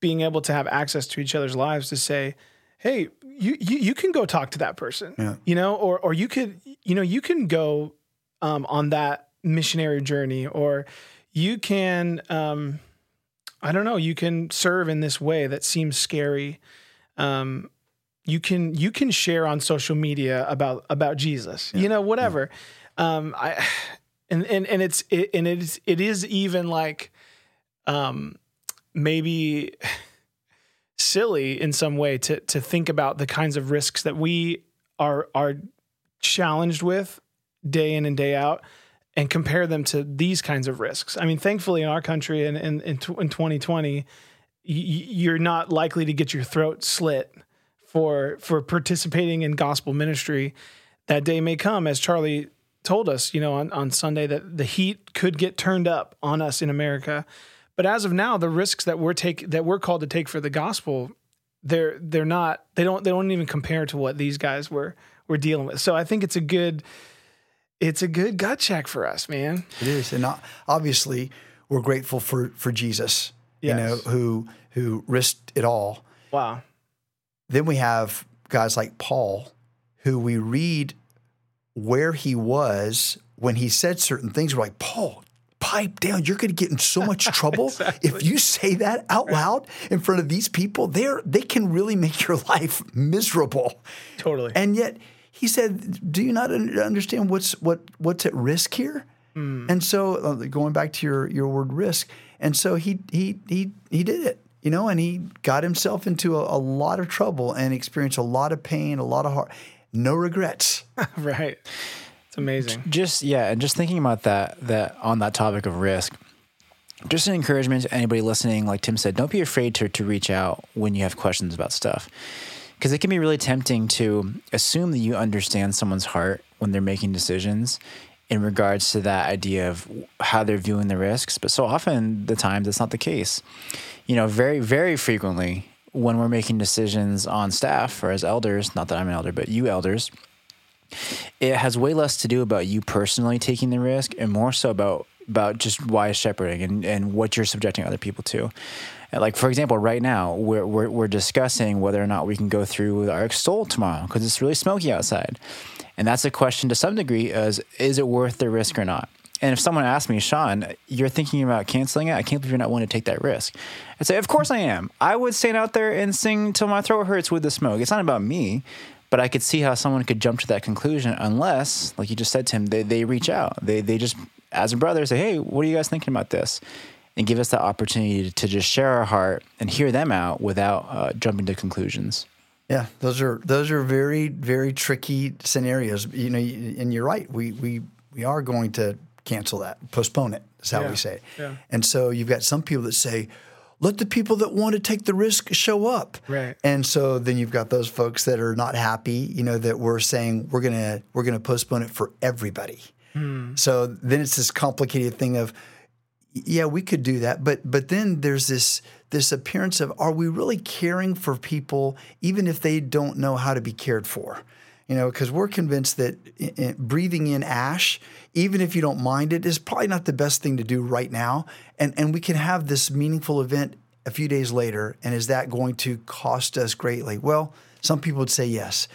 Speaker 3: being able to have access to each other's lives to say, hey, you you, you can go talk to that person.
Speaker 2: Yeah.
Speaker 3: You know, or or you could, you know, you can go um, on that missionary journey, or you can um, I don't know, you can serve in this way that seems scary. Um, you can you can share on social media about about Jesus. You know, whatever. Um, I and and and it's it, and it's it is even like um maybe silly in some way to to think about the kinds of risks that we are are challenged with day in and day out and compare them to these kinds of risks. I mean, thankfully in our country and in, in, in 2020, you're not likely to get your throat slit for for participating in gospel ministry. That day may come, as Charlie told us, you know, on, on Sunday, that the heat could get turned up on us in America. But as of now, the risks that we're take that we're called to take for the gospel, they're they're not they don't they don't even compare to what these guys were were dealing with. So I think it's a good it's a good gut check for us, man.
Speaker 2: It is, and obviously we're grateful for for Jesus, you know, who who risked it all.
Speaker 3: Wow.
Speaker 2: Then we have guys like Paul, who we read where he was when he said certain things. We're like, Paul, pipe down. You're going to get in so much trouble if you say that out loud in front of these people. They're they can really make your life miserable.
Speaker 3: Totally.
Speaker 2: And yet he said, "Do you not understand what's what what's at risk here?" And so, uh, going back to your your word risk, and so he he he he did it, you know, and he got himself into a, a lot of trouble and experienced a lot of pain, a lot of heart, no regrets.
Speaker 3: right. It's amazing.
Speaker 1: just yeah and just thinking about that that on that topic of risk just an encouragement to anybody listening like tim said don't be afraid to, to reach out when you have questions about stuff because it can be really tempting to assume that you understand someone's heart when they're making decisions in regards to that idea of how they're viewing the risks but so often the times that's not the case you know very very frequently when we're making decisions on staff or as elders not that i'm an elder but you elders it has way less to do about you personally taking the risk and more so about about just wise shepherding and, and what you're subjecting other people to. Like for example, right now we're, we're we're discussing whether or not we can go through with our extol tomorrow because it's really smoky outside, and that's a question to some degree: is is it worth the risk or not? And if someone asks me, Sean, you're thinking about canceling it, I can't believe you're not willing to take that risk. I'd say, of course I am. I would stand out there and sing till my throat hurts with the smoke. It's not about me, but I could see how someone could jump to that conclusion unless, like you just said, Tim, they, they reach out. They, they just, as a brother, say, hey, what are you guys thinking about this? And give us the opportunity to just share our heart and hear them out without uh, jumping to conclusions.
Speaker 2: Yeah, those are those are very very tricky scenarios. You know, and you're right. We we we are going to cancel that, postpone it. Is how
Speaker 3: Yeah,
Speaker 2: we say it.
Speaker 3: yeah.
Speaker 2: And so you've got some people that say, "Let the people that want to take the risk show up."
Speaker 3: Right.
Speaker 2: And so then you've got those folks that are not happy. You know that we're saying we're gonna we're gonna postpone it for everybody. Hmm. So then it's this complicated thing of yeah, we could do that, but but then there's this this appearance of are we really caring for people even if they don't know how to be cared for? You know, because we're convinced that breathing in ash, even if you don't mind it, is probably not the best thing to do right now. And and we can have this meaningful event a few days later, and is that going to cost us greatly? Well, some people would say yes,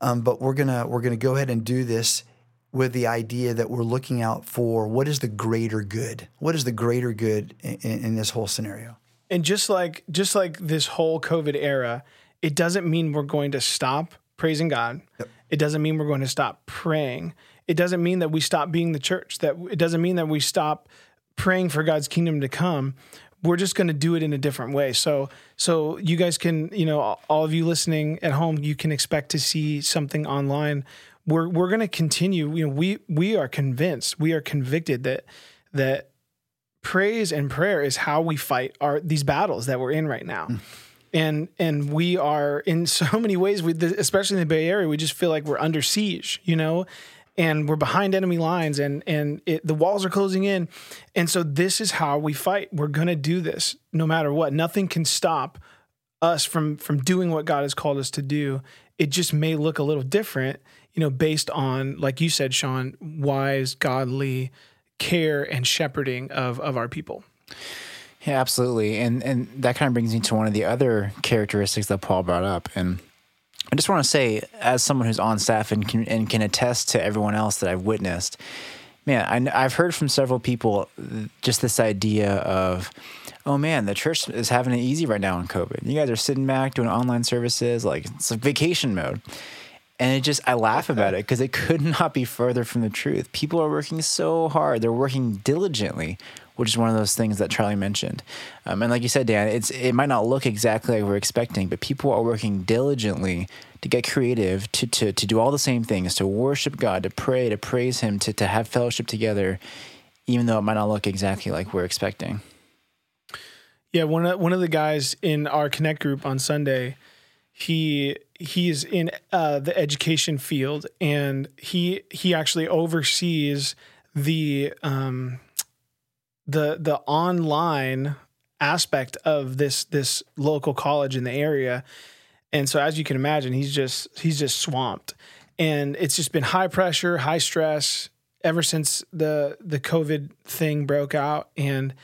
Speaker 2: um, but we're gonna we're gonna go ahead and do this with the idea that we're looking out for what is the greater good. What is the greater good in, in this whole scenario?
Speaker 3: And just like just like this whole COVID era, it doesn't mean we're going to stop praising God. It doesn't mean we're going to stop praying. It doesn't mean that we stop being the church. That it doesn't mean that we stop praying for God's kingdom to come. We're just going to do it in a different way. So so you guys can, you know, all of you listening at home, you can expect to see something online. We're we're going to continue, you know, we we are convinced, we are convicted that that praise and prayer is how we fight our these battles that we're in right now. Hmm. And and we are in so many ways we especially in the Bay Area we just feel like we're under siege, you know? And we're behind enemy lines and and it, the walls are closing in. And so this is how we fight. We're going to do this no matter what. Nothing can stop us from from doing what God has called us to do. It just may look a little different, you know, based on like you said, Sean, wise, godly care and shepherding of of our people.
Speaker 1: Yeah, absolutely. And and that kind of brings me to one of the other characteristics that Paul brought up. And I just want to say, as someone who's on staff and can, and can attest to everyone else that I've witnessed, man, I, I've heard from several people just this idea of, oh man, the church is having it easy right now in COVID. You guys are sitting back doing online services, like it's like vacation mode. And it just, I laugh about it because it could not be further from the truth. People are working so hard, they're working diligently, which is one of those things that Charlie mentioned. Um, and like you said, Dan, it's it might not look exactly like we're expecting, but people are working diligently to get creative, to to to do all the same things, to worship God, to pray, to praise Him, to to have fellowship together, even though it might not look exactly like we're expecting.
Speaker 3: Yeah, one of one of the guys in our connect group on Sunday, he he's in uh, the education field, and he he actually oversees the um, the the online aspect of this this local college in the area, and so as you can imagine, he's just he's just swamped, and it's just been high pressure, high stress ever since the the COVID thing broke out, and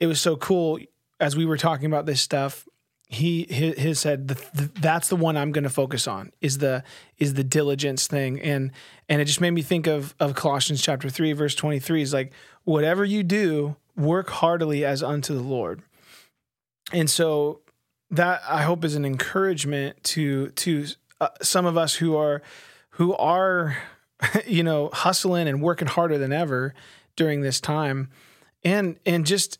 Speaker 3: it was so cool as we were talking about this stuff. He his, said the, the, that's the one I'm going to focus on is the is the diligence thing. And and it just made me think of of Colossians chapter 3 verse 23 is like whatever you do work heartily as unto the Lord and so that I hope is an encouragement to to uh, some of us who are who are you know hustling and working harder than ever during this time and and just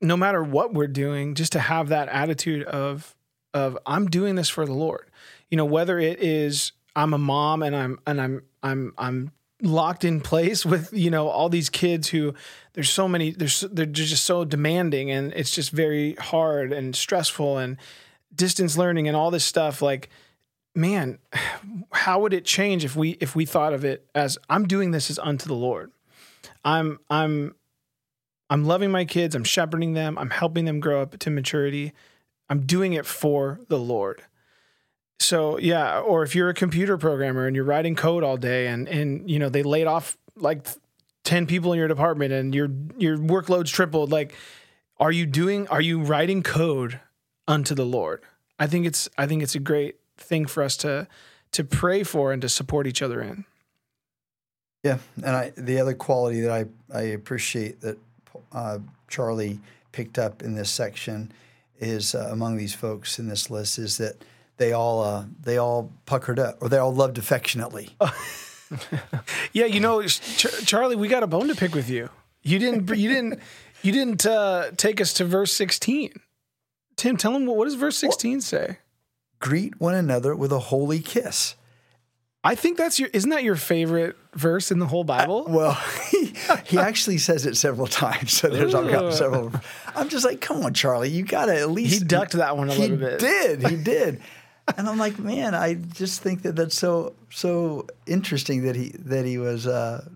Speaker 3: no matter what we're doing, just to have that attitude of of I'm doing this for the Lord. You know, whether it is I'm a mom and I'm and I'm I'm I'm locked in place with you know all these kids who there's so many there's they're just so demanding and it's just very hard and stressful and distance learning and all this stuff like man how would it change if we if we thought of it as I'm doing this as unto the Lord I'm I'm I'm loving my kids, I'm shepherding them, I'm helping them grow up to maturity. I'm doing it for the Lord. So, yeah, or if you're a computer programmer and you're writing code all day and and you know, they laid off like 10 people in your department and your your workload's tripled, like are you doing are you writing code unto the Lord? I think it's I think it's a great thing for us to to pray for and to support each other in.
Speaker 2: Yeah, and I the other quality that I I appreciate that uh, Charlie picked up in this section is uh, among these folks in this list is that they all uh, they all puckered up or they all loved affectionately.
Speaker 3: yeah, you know, Ch- Charlie, we got a bone to pick with you. You didn't you didn't you didn't uh, take us to verse sixteen. Tim, tell him what does verse sixteen say?
Speaker 2: Greet one another with a holy kiss.
Speaker 3: I think that's your isn't that your favorite verse in the whole Bible?
Speaker 2: Well, he, he actually says it several times. So there's I've got several. I'm just like, come on, Charlie, you got to at least.
Speaker 3: He ducked that one a
Speaker 2: he
Speaker 3: little bit.
Speaker 2: Did he did? And I'm like, man, I just think that that's so so interesting that he that he was uh,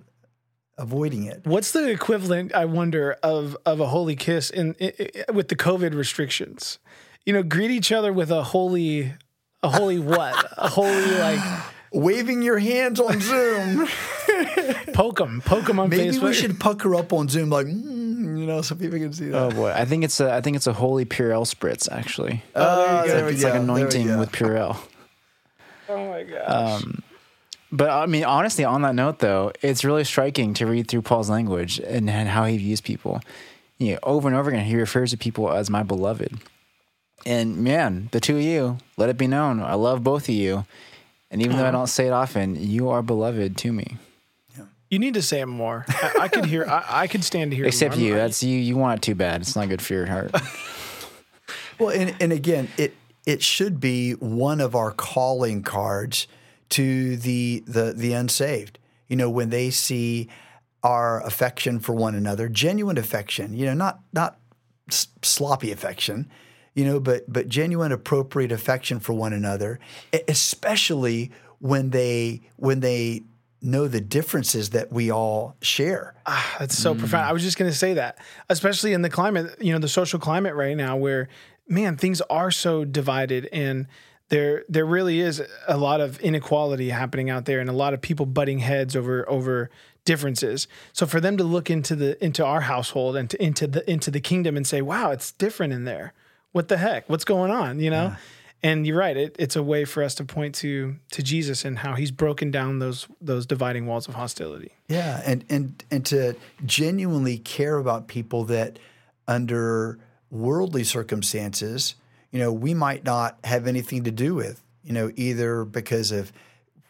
Speaker 2: avoiding it.
Speaker 3: What's the equivalent? I wonder of of a holy kiss in, in, in with the COVID restrictions. You know, greet each other with a holy, a holy what? a holy like
Speaker 2: waving your hands on Zoom.
Speaker 3: Poke them, poke them on Facebook.
Speaker 2: Maybe
Speaker 3: Facebook.
Speaker 2: we should pucker up on Zoom, like mm, you know, so people can see that.
Speaker 1: Oh boy, I think it's a I think it's a holy Purell spritz actually.
Speaker 2: Oh,
Speaker 1: It's
Speaker 2: there
Speaker 1: like,
Speaker 2: we
Speaker 1: it's like
Speaker 2: there we
Speaker 1: anointing with Purell.
Speaker 3: Oh my gosh.
Speaker 1: Um, But I mean, honestly, on that note, though, it's really striking to read through Paul's language and, and how he views people. You know, over and over again, he refers to people as my beloved. And man, the two of you, let it be known, I love both of you. And even though I uh-huh. don't say it often, you are beloved to me.
Speaker 3: you need to say it more. I, I could hear. I, I could stand to hear. it
Speaker 1: Except
Speaker 3: more.
Speaker 1: you. That's you. You want it too bad. It's not good for your heart.
Speaker 2: Well, and, and again, it it should be one of our calling cards to the the the unsaved. You know, when they see our affection for one another, genuine affection. You know, not not sloppy affection. You know, but but genuine, appropriate affection for one another, especially when they when they know the differences that we all share.
Speaker 3: Ah, that's so profound. Mm. I was just going to say that, especially in the climate, you know, the social climate right now, where man, things are so divided, and there there really is a lot of inequality happening out there, and a lot of people butting heads over over differences. So for them to look into the into our household and to, into the into the kingdom and say, "Wow, it's different in there. What the heck? What's going on?" You know. And you're right. It, it's a way for us to point to to Jesus and how He's broken down those those dividing walls of hostility.
Speaker 2: Yeah, and and and to genuinely care about people that under worldly circumstances, you know, we might not have anything to do with, you know, either because of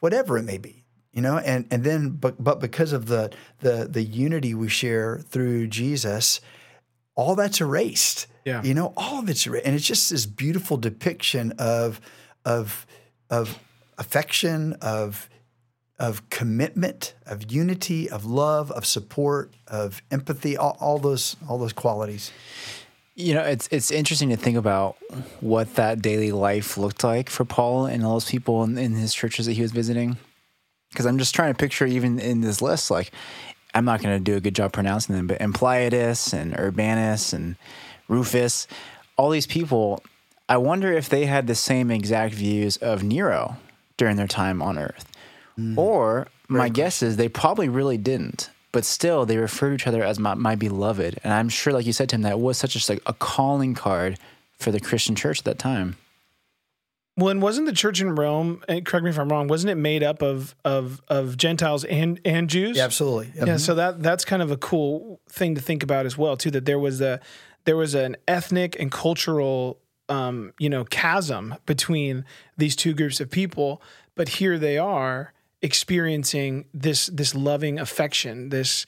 Speaker 2: whatever it may be, you know, and and then but but because of the the the unity we share through Jesus, all that's erased.
Speaker 3: Yeah.
Speaker 2: You know, all of it's erased. And it's just this beautiful depiction of of of affection, of of commitment, of unity, of love, of support, of empathy, all, all those all those qualities.
Speaker 1: You know, it's it's interesting to think about what that daily life looked like for Paul and all those people in, in his churches that he was visiting. Because I'm just trying to picture, even in this list, like I'm not going to do a good job pronouncing them, but Ampliatus and Urbanus and Rufus, all these people. I wonder if they had the same exact views of Nero during their time on Earth, hmm. or my guess is they probably really didn't. But still, they refer to each other as my, my beloved, and I'm sure, like you said, Tim, that was such a, like a calling card for the Christian church at that time.
Speaker 3: Well, and wasn't the church in Rome? And correct me if I'm wrong. Wasn't it made up of of of Gentiles and and Jews?
Speaker 2: absolutely.
Speaker 3: Yeah. So that that's kind of a cool thing to think about as well, too. That there was a there was an ethnic and cultural um, you know chasm between these two groups of people, but here they are experiencing this this loving affection, this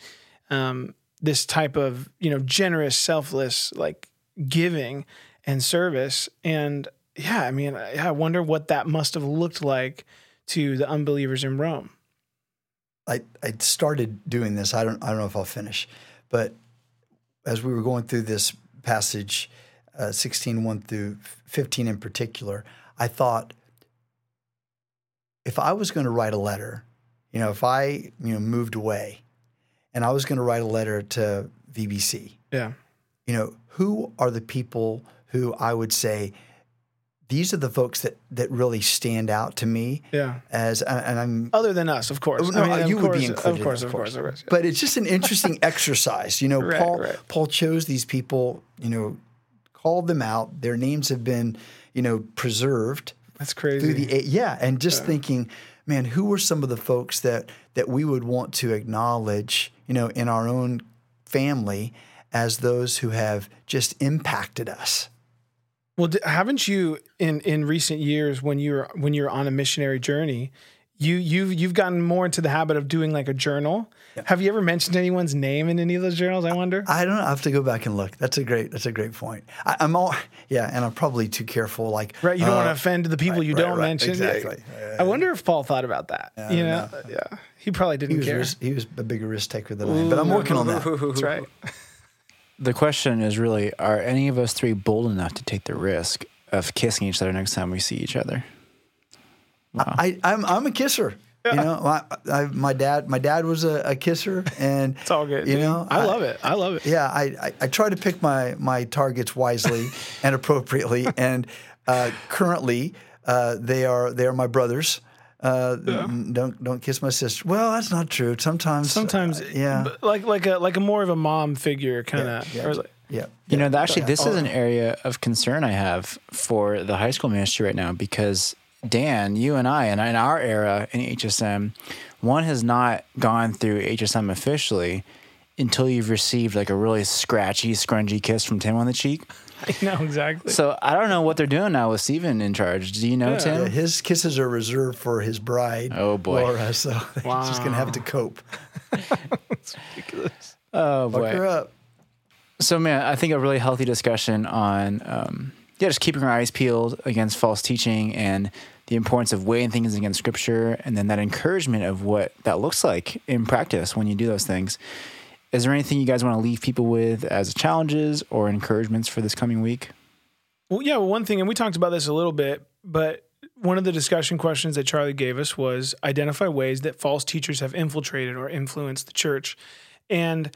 Speaker 3: um, this type of you know generous, selfless like giving and service. And yeah, I mean, I wonder what that must have looked like to the unbelievers in Rome.
Speaker 2: I, I started doing this. I don't I don't know if I'll finish, but as we were going through this passage, uh, 16, 1 through 15 in particular, I thought if I was going to write a letter, you know, if I you know moved away, and I was going to write a letter to VBC,
Speaker 3: Yeah.
Speaker 2: you know, who are the people who I would say these are the folks that that really stand out to me
Speaker 3: Yeah.
Speaker 2: as and I'm
Speaker 3: Other than us, of course.
Speaker 2: No,
Speaker 3: I mean,
Speaker 2: you
Speaker 3: of
Speaker 2: would
Speaker 3: course,
Speaker 2: be included,
Speaker 3: Of course, of course, of course. yeah.
Speaker 2: But it's just an interesting exercise. You know,
Speaker 3: Right,
Speaker 2: Paul
Speaker 3: right.
Speaker 2: Paul chose these people, you know, called them out. Their names have been, you know, preserved
Speaker 3: That's crazy.
Speaker 2: through the yeah, and just thinking, man, who were some of the folks that that we would want to acknowledge, you know, in our own family as those who have just impacted us.
Speaker 3: Well, haven't you in in recent years when you're when you're on a missionary journey, you you've you've gotten more into the habit of doing like a journal. Have you ever mentioned anyone's name in any of those journals? I wonder.
Speaker 2: I don't know. I have to go back and look. That's a great. That's a great point. I, I'm all yeah, and I'm probably too careful. Like
Speaker 3: Right, you don't want
Speaker 2: uh,
Speaker 3: to offend the people
Speaker 2: right,
Speaker 3: you don't
Speaker 2: right,
Speaker 3: mention.
Speaker 2: exactly.
Speaker 3: I wonder if Paul thought about that. you
Speaker 2: don't
Speaker 3: know? yeah, he probably didn't
Speaker 2: He was
Speaker 3: care.
Speaker 2: risk, he was a bigger risk taker than I am, but I'm working on that.
Speaker 3: That's right.
Speaker 1: The question is really: Are any of us three bold enough to take the risk of kissing each other next time we see each other?
Speaker 2: I, I'm I'm a kisser. You know, I, I, my dad my dad was a, a kisser, and
Speaker 3: It's all good.
Speaker 2: You
Speaker 3: dude.
Speaker 2: know,
Speaker 3: I, love it. I love it.
Speaker 2: Yeah, I, I, I try to pick my my targets wisely and appropriately, and uh, currently uh, they are they are my brothers. Uh, Don't don't kiss my sister. Well, that's not true. Sometimes,
Speaker 3: Sometimes,
Speaker 2: uh, yeah,
Speaker 3: like like a like a more of a mom figure kind of.
Speaker 2: yeah, yeah.
Speaker 1: You know, actually, this is an area of concern I have for the high school ministry right now because Dan, you and I, and in our era in HSM, one has not gone through HSM officially until you've received like a really scratchy, scrungy kiss from Tim on the cheek.
Speaker 3: I know exactly.
Speaker 1: So I don't know what they're doing now with Steven in charge. Do you know,
Speaker 3: Yeah.
Speaker 1: Tim?
Speaker 2: Yeah, his kisses are reserved for his bride.
Speaker 1: Oh, boy.
Speaker 2: Laura. So he's just gonna have to cope. That's ridiculous.
Speaker 1: Oh
Speaker 2: Fuck her
Speaker 1: boy.
Speaker 2: up.
Speaker 1: So man, I think a really healthy discussion on um, yeah, just keeping our eyes peeled against false teaching and the importance of weighing things against scripture and then that encouragement of what that looks like in practice when you do those things. Is there anything you guys want to leave people with as challenges or encouragements for this coming week?
Speaker 3: Well, yeah, well, one thing, and we talked about this a little bit, but one of the discussion questions that Charlie gave us was identify ways that false teachers have infiltrated or influenced the church. And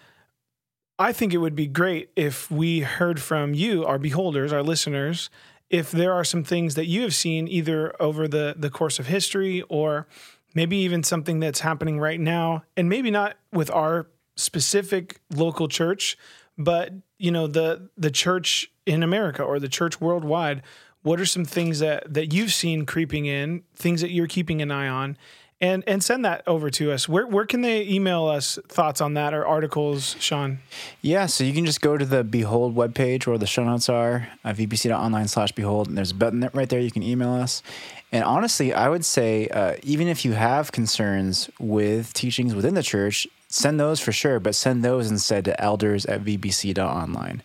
Speaker 3: I think it would be great if we heard from you, our beholders, our listeners, if there are some things that you have seen either over the, the course of history or maybe even something that's happening right now, and maybe not with our specific local church, but you know the the church in America or the church worldwide. What are some things that that you've seen creeping in? Things that you're keeping an eye on, and and send that over to us. Where where can they email us thoughts on that or articles, Sean?
Speaker 1: Yeah, so you can just go to the Behold webpage where the show notes are, uh, vbc.online slash behold, and there's a button right there you can email us. And honestly, I would say uh, even if you have concerns with teachings within the church, send those for sure, but send those instead to elders at vbc.online.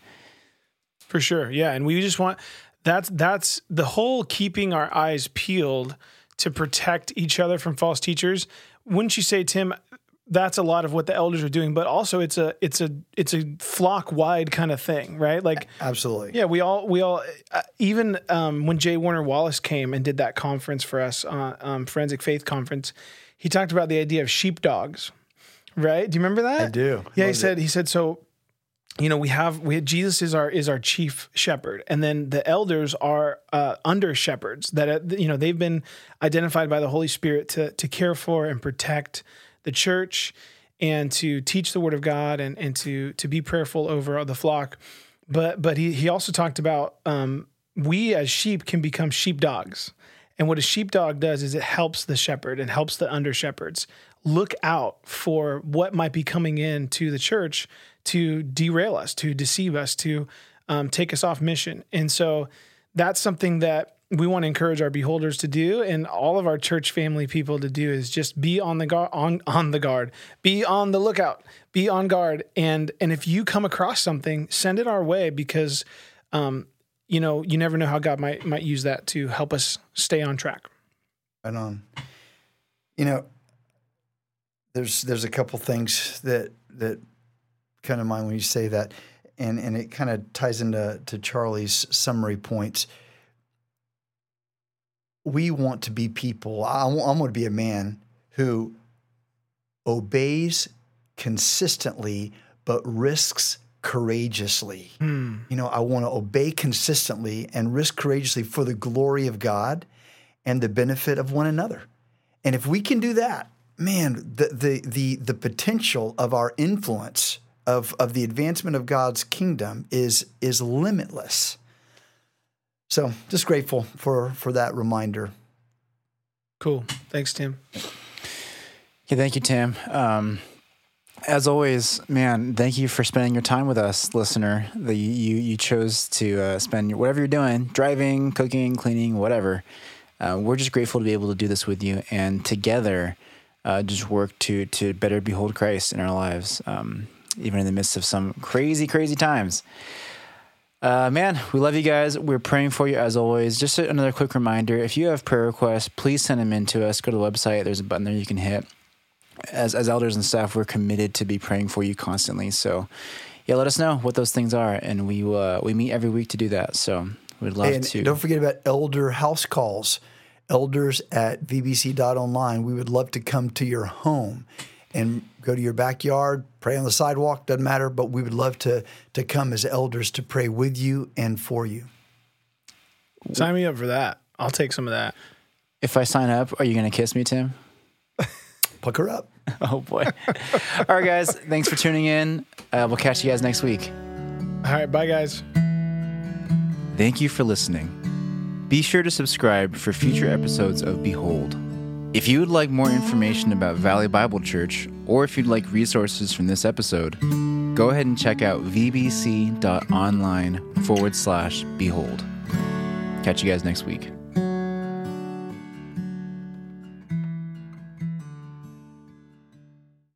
Speaker 3: For sure. Yeah. And we just want that's that's the whole keeping our eyes peeled to protect each other from false teachers. Wouldn't you say, Tim, that's a lot of what the elders are doing, but also it's a it's a it's a flock wide kind of thing, right? Like
Speaker 2: Absolutely.
Speaker 3: yeah, we all we all uh, even um, when J. Warner Wallace came and did that conference for us, uh, um, Forensic Faith Conference, he talked about the idea of sheepdogs, right? Do you remember that?
Speaker 2: I do.
Speaker 3: Yeah, he said he said so. You know, we have we Jesus is our is our chief shepherd, and then the elders are uh, under shepherds that uh, you know they've been identified by the Holy Spirit to to care for and protect the church and to teach the word of God and and to to be prayerful over the flock. But but he he also talked about um, we as sheep can become sheepdogs. And what a sheepdog does is it helps the shepherd and helps the under shepherds look out for what might be coming in to the church to derail us, to deceive us, to um, take us off mission. And so that's something that we want to encourage our beholders to do and all of our church family people to do is just be on the guard on on the guard be on the lookout be on guard and and if you come across something send it our way because um you know you never know how god might might use that to help us stay on track
Speaker 2: Right on. You know, there's there's a couple things that that come to mind when you say that, and and it kind of ties into to Charlie's summary points. We want to be people. I, I want to be a man who obeys consistently but risks courageously. Hmm. You know, I want to obey consistently and risk courageously for the glory of God and the benefit of one another. And if we can do that, man, the the the the potential of our influence of of the advancement of God's kingdom is is limitless. So, just grateful for for that reminder.
Speaker 3: cool thanks tim
Speaker 1: Yeah, thank you, Tim. Um, as always, man, thank you for spending your time with us, listener. That you you, you chose to uh, spend your, whatever you're doing, driving, cooking, cleaning, whatever. Uh, we're just grateful to be able to do this with you, and together, uh, just work to to better behold Christ in our lives, um, even in the midst of some crazy, crazy times. Uh, man, we love you guys. We're praying for you as always. Just another quick reminder if you have prayer requests, please send them in to us. Go to the website, there's a button there you can hit. As, as elders and staff, we're committed to be praying for you constantly. So, yeah, let us know what those things are. And we, uh, we meet every week to do that. So, we'd love
Speaker 2: and
Speaker 1: to.
Speaker 2: don't forget about elder house calls. Elders at vbc.online. We would love to come to your home and go to your backyard, pray on the sidewalk, doesn't matter, but we would love to to come as elders to pray with you and for you.
Speaker 3: sign me up for that i'll take some of that
Speaker 1: If I sign up, are you going to kiss me, Tim?
Speaker 2: Pucker up.
Speaker 1: Oh boy. All right, guys. Thanks for tuning in. Uh, we'll catch you guys next week.
Speaker 3: All right, bye guys.
Speaker 1: Thank you for listening. Be sure to subscribe for future episodes of Behold. If you would like more information about Valley Bible Church, or if you'd like resources from this episode, go ahead and check out vbc.online forward slash behold. Catch you guys next week.